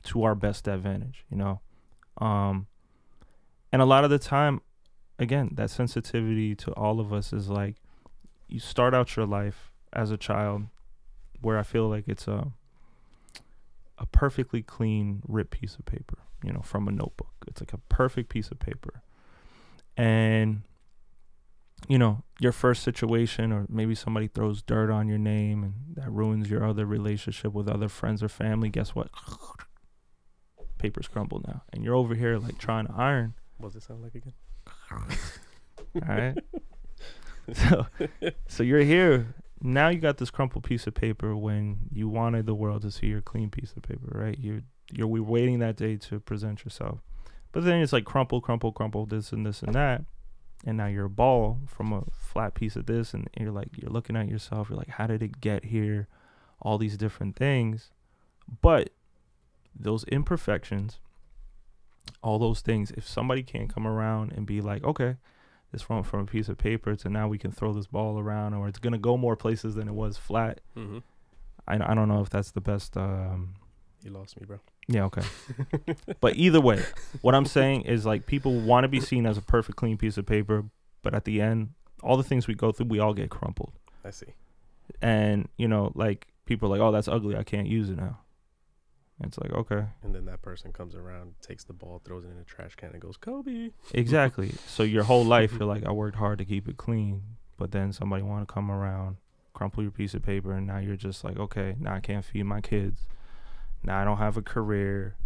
Speaker 2: to our best advantage, you know. Um and a lot of the time again, that sensitivity to all of us is like you start out your life as a child where I feel like it's a a perfectly clean ripped piece of paper, you know, from a notebook. It's like a perfect piece of paper. And you know, your first situation or maybe somebody throws dirt on your name and that ruins your other relationship with other friends or family, guess what? Papers crumble now. And you're over here like trying to iron
Speaker 1: What does it sound like again?
Speaker 2: all right. so, so you're here now. You got this crumpled piece of paper when you wanted the world to see your clean piece of paper, right? You're you're we waiting that day to present yourself, but then it's like crumple, crumple, crumple, this and this and that, and now you're a ball from a flat piece of this, and you're like you're looking at yourself. You're like, how did it get here? All these different things, but those imperfections all those things if somebody can't come around and be like okay this went from a piece of paper to now we can throw this ball around or it's going to go more places than it was flat
Speaker 1: Mm-hmm.
Speaker 2: I, I don't know if that's the best um
Speaker 1: You lost me, bro.
Speaker 2: yeah okay but either way what i'm saying is like people want to be seen as a perfect clean piece of paper but at the end all the things we go through we all get crumpled
Speaker 1: I see.
Speaker 2: and you know like people are like oh that's ugly i can't use it now it's like okay
Speaker 1: And then that person comes around, takes the ball, throws it in a trash can, and goes, Kobe.
Speaker 2: Exactly. So your whole life, you're like, I worked hard to keep it clean, but then somebody want to come around, crumple your piece of paper, and now you're just like, okay, now I can't feed my kids. Now I don't have a career,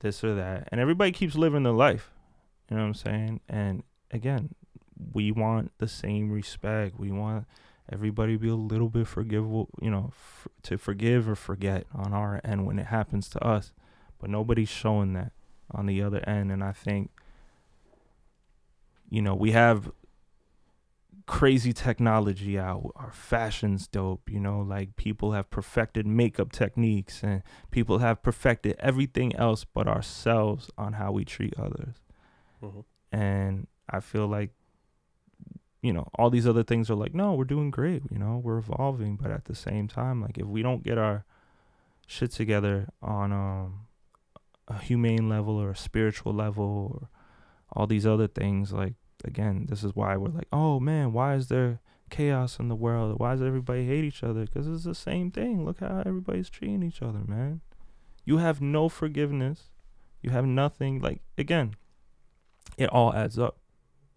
Speaker 2: this or that, and everybody keeps living their life. You know what I'm saying? And again, we want the same respect. We want everybody be a little bit forgivable, you know, f- to forgive or forget on our end when it happens to us, but nobody's showing that on the other end, and I think you know, we have crazy technology out. Our fashion's dope, you know, like people have perfected makeup techniques and people have perfected everything else but ourselves on how we treat others.
Speaker 1: Mhm.
Speaker 2: And I feel like you know, all these other things are like, no, we're doing great, you know, we're evolving, but at the same time, like if we don't get our shit together on um a humane level or a spiritual level or all these other things like again this is why we're like oh man why is there chaos in the world? Why does everybody hate each other? Because it's the same thing. Look how everybody's treating each other man. You have no forgiveness. You have nothing. Like again it all adds up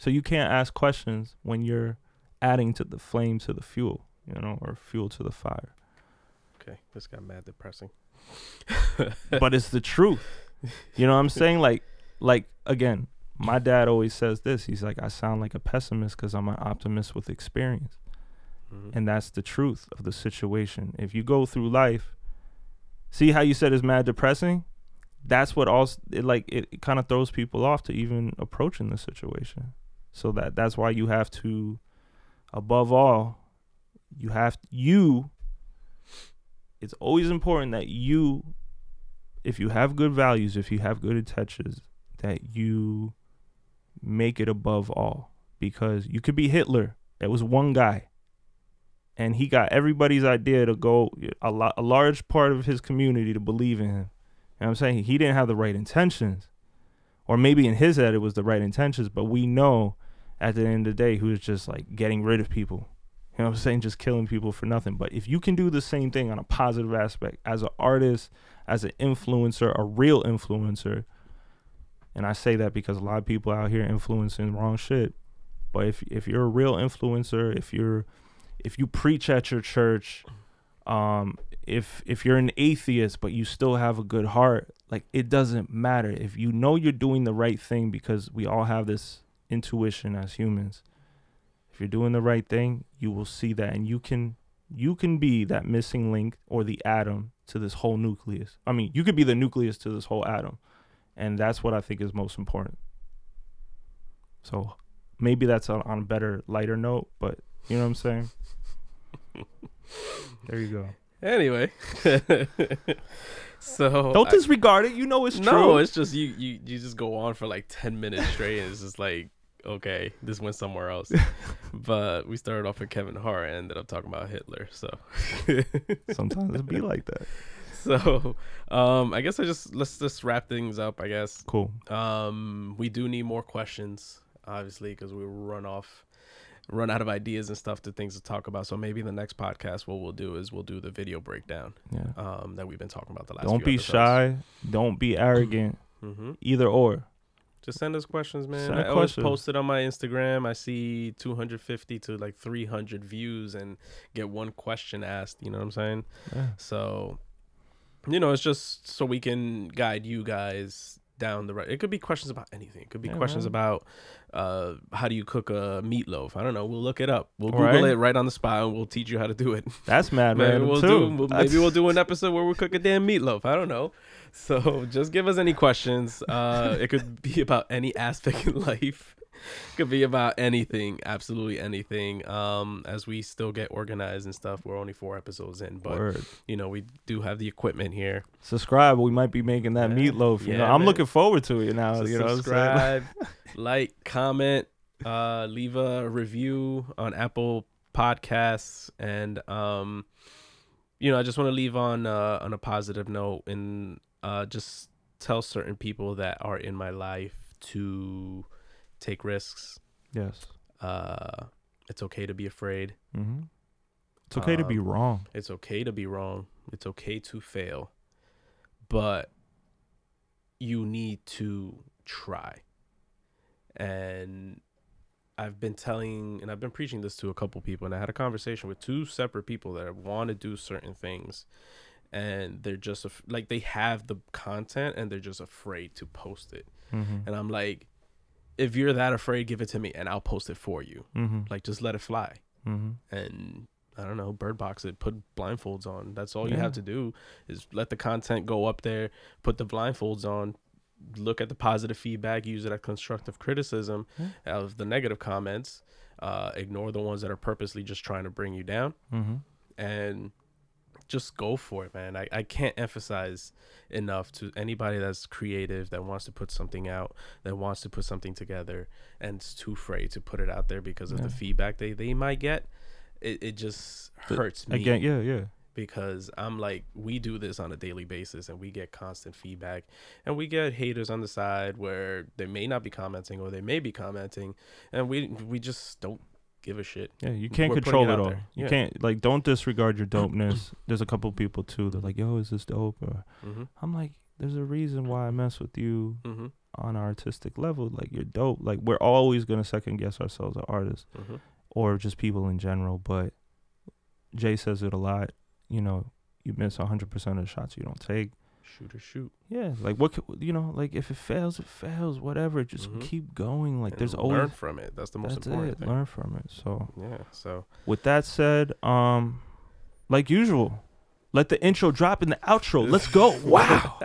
Speaker 2: so you can't ask questions when you're adding to the flame to the fuel you know or fuel to the fire
Speaker 1: Okay, this got mad depressing.
Speaker 2: but it's the truth. You know what I'm saying? Like, like again, my dad always says this. He's like, I sound like a pessimist because I'm an optimist with experience,
Speaker 1: Mhm.
Speaker 2: and that's the truth of the situation. If you go through life, see how you said it's mad depressing. That's what also it like it, it kind of throws people off to even approaching the situation. So that that's why you have to, above all, you have you. It's always important that you if you have good values, if you have good intentions, that you make it above all. because you could be Hitler. It was one guy, and he got everybody's idea to go a lot, a large part of his community to believe in him. You know I'm saying? He didn't have the right intentions, or maybe in his head it was the right intentions, but we know at the end of the day who is just like getting rid of people. You know what I'm saying? Just killing people for nothing. But if you can do the same thing on a positive aspect as an artist, as an influencer, a real influencer, and I say that because a lot of people out here influencing wrong shit. But if if you're a real influencer, if you're if you preach at your church, um, if if you're an atheist but you still have a good heart, like it doesn't matter. If you know you're doing the right thing because we all have this intuition as humans. If you're doing the right thing, you will see that and you can you can be that missing link or the atom to this whole nucleus. I mean, you could be the nucleus to this whole atom. And that's what I think is most important. So maybe that's on, on a better, lighter note, but you know what I'm saying? there you go.
Speaker 1: Anyway, so
Speaker 2: Don't
Speaker 1: I-
Speaker 2: disregard it. You know it's
Speaker 1: no,
Speaker 2: true.
Speaker 1: No, it's just you, you you just go on for like ten minutes straight, and it's just like okay, this went somewhere else. but we started off with Kevin Hart and ended up talking about Hitler. So
Speaker 2: Sometimes it be like that.
Speaker 1: so um, I guess I just let's just wrap things up. I guess
Speaker 2: Cool.
Speaker 1: um, we do need more questions, obviously, because we run off, run out of ideas and stuff to things to talk about. So maybe the next podcast, what we'll do is we'll do the video breakdown
Speaker 2: Yeah.
Speaker 1: um, that we've been talking about the last.
Speaker 2: Don't be shy. Don't be arrogant.
Speaker 1: hmm
Speaker 2: Either or.
Speaker 1: Just send us questions, man.
Speaker 2: Send
Speaker 1: I always
Speaker 2: questions.
Speaker 1: post it on my Instagram. I see 250 to like 300 views and get one question asked. You know what I'm saying?
Speaker 2: Yeah.
Speaker 1: So, you know, it's just so we can guide you guys down the right. It could be questions about anything. It could be
Speaker 2: Yeah,
Speaker 1: questions
Speaker 2: man.
Speaker 1: about uh, how do you cook a meatloaf. I don't know. We'll look it up. We'll
Speaker 2: Right.
Speaker 1: Google it right on the spot and we'll teach you how to do it.
Speaker 2: That's mad
Speaker 1: Maybe we'll
Speaker 2: too.
Speaker 1: do. We'll, maybe we'll do an episode where we cook a damn meatloaf. I don't know. So just give us any questions. Uh, it could be about any aspect in life. Could be about anything, absolutely anything. Um, as we still get organized and stuff. We're only four episodes in, but
Speaker 2: Word.
Speaker 1: you know we do have the equipment here.
Speaker 2: Subscribe. We might be making that
Speaker 1: Yeah.
Speaker 2: meatloaf. You know,
Speaker 1: Yeah,
Speaker 2: I'm
Speaker 1: man.
Speaker 2: looking forward to it now.
Speaker 1: So
Speaker 2: you know, I'm
Speaker 1: subscribe, like, comment, uh, leave a review on Apple Podcasts, and um, you know, I just want to leave on uh, on a positive note and uh, just tell certain people that are in my life to take risks.
Speaker 2: yes.
Speaker 1: Uh, it's okay to be afraid.
Speaker 2: hmm It's okay to be
Speaker 1: Um,
Speaker 2: wrong.
Speaker 1: It's okay to be wrong. It's okay to fail. But you need to try. And I've been telling and I've been preaching this to a couple people and I had a conversation with two separate people that want to do certain things and they're just af- like they have the content and they're just afraid to post it.
Speaker 2: hmm
Speaker 1: And I'm like if you're that afraid give it to me and I'll post it for you.
Speaker 2: hmm
Speaker 1: Like just let it fly
Speaker 2: hmm
Speaker 1: and I don't know, bird box it, put blindfolds on. That's all you have to do is let the content go up there, put the blindfolds on, look at the positive feedback, use it as constructive criticism
Speaker 2: Yeah.
Speaker 1: of the negative comments, uh, ignore the ones that are purposely just trying to bring you down,
Speaker 2: hmm
Speaker 1: and just go for it, man. I, I can't emphasize enough to anybody that's creative, that wants to put something out, that wants to put something together, and is too afraid to put it out there because of
Speaker 2: Yeah.
Speaker 1: the feedback they, they might get. It, it just hurts me
Speaker 2: Again, yeah, yeah.
Speaker 1: because I'm like, we do this on a daily basis and we get constant feedback and we get haters on the side where they may not be commenting or they may be commenting and we we just don't give a shit.
Speaker 2: Yeah, you can't
Speaker 1: We're
Speaker 2: control
Speaker 1: it
Speaker 2: it, all.
Speaker 1: there.
Speaker 2: You
Speaker 1: Yeah.
Speaker 2: can't like don't disregard your dopeness. There's a couple people too. They're like, "Yo, is this dope?" Or
Speaker 1: Mm-hmm.
Speaker 2: I'm like, "There's a reason why I mess with you
Speaker 1: Mm-hmm.
Speaker 2: on an artistic level. Like you're dope. Like we're always gonna second guess ourselves as artists
Speaker 1: Mm-hmm.
Speaker 2: or just people in general. But Jay says it a lot. You know, you miss 100 percent of the shots you don't take.
Speaker 1: Shoot or shoot.
Speaker 2: Yeah, like what could, you know, like if it fails, it fails. Whatever, just
Speaker 1: Mhm.
Speaker 2: keep going. Like
Speaker 1: And
Speaker 2: there's
Speaker 1: learn
Speaker 2: always learn
Speaker 1: from it. That's the most
Speaker 2: that's
Speaker 1: important
Speaker 2: it.
Speaker 1: thing.
Speaker 2: Learn from it. So
Speaker 1: Yeah. So
Speaker 2: with that said, um, like usual, let the intro drop in the outro. Let's go. Wow.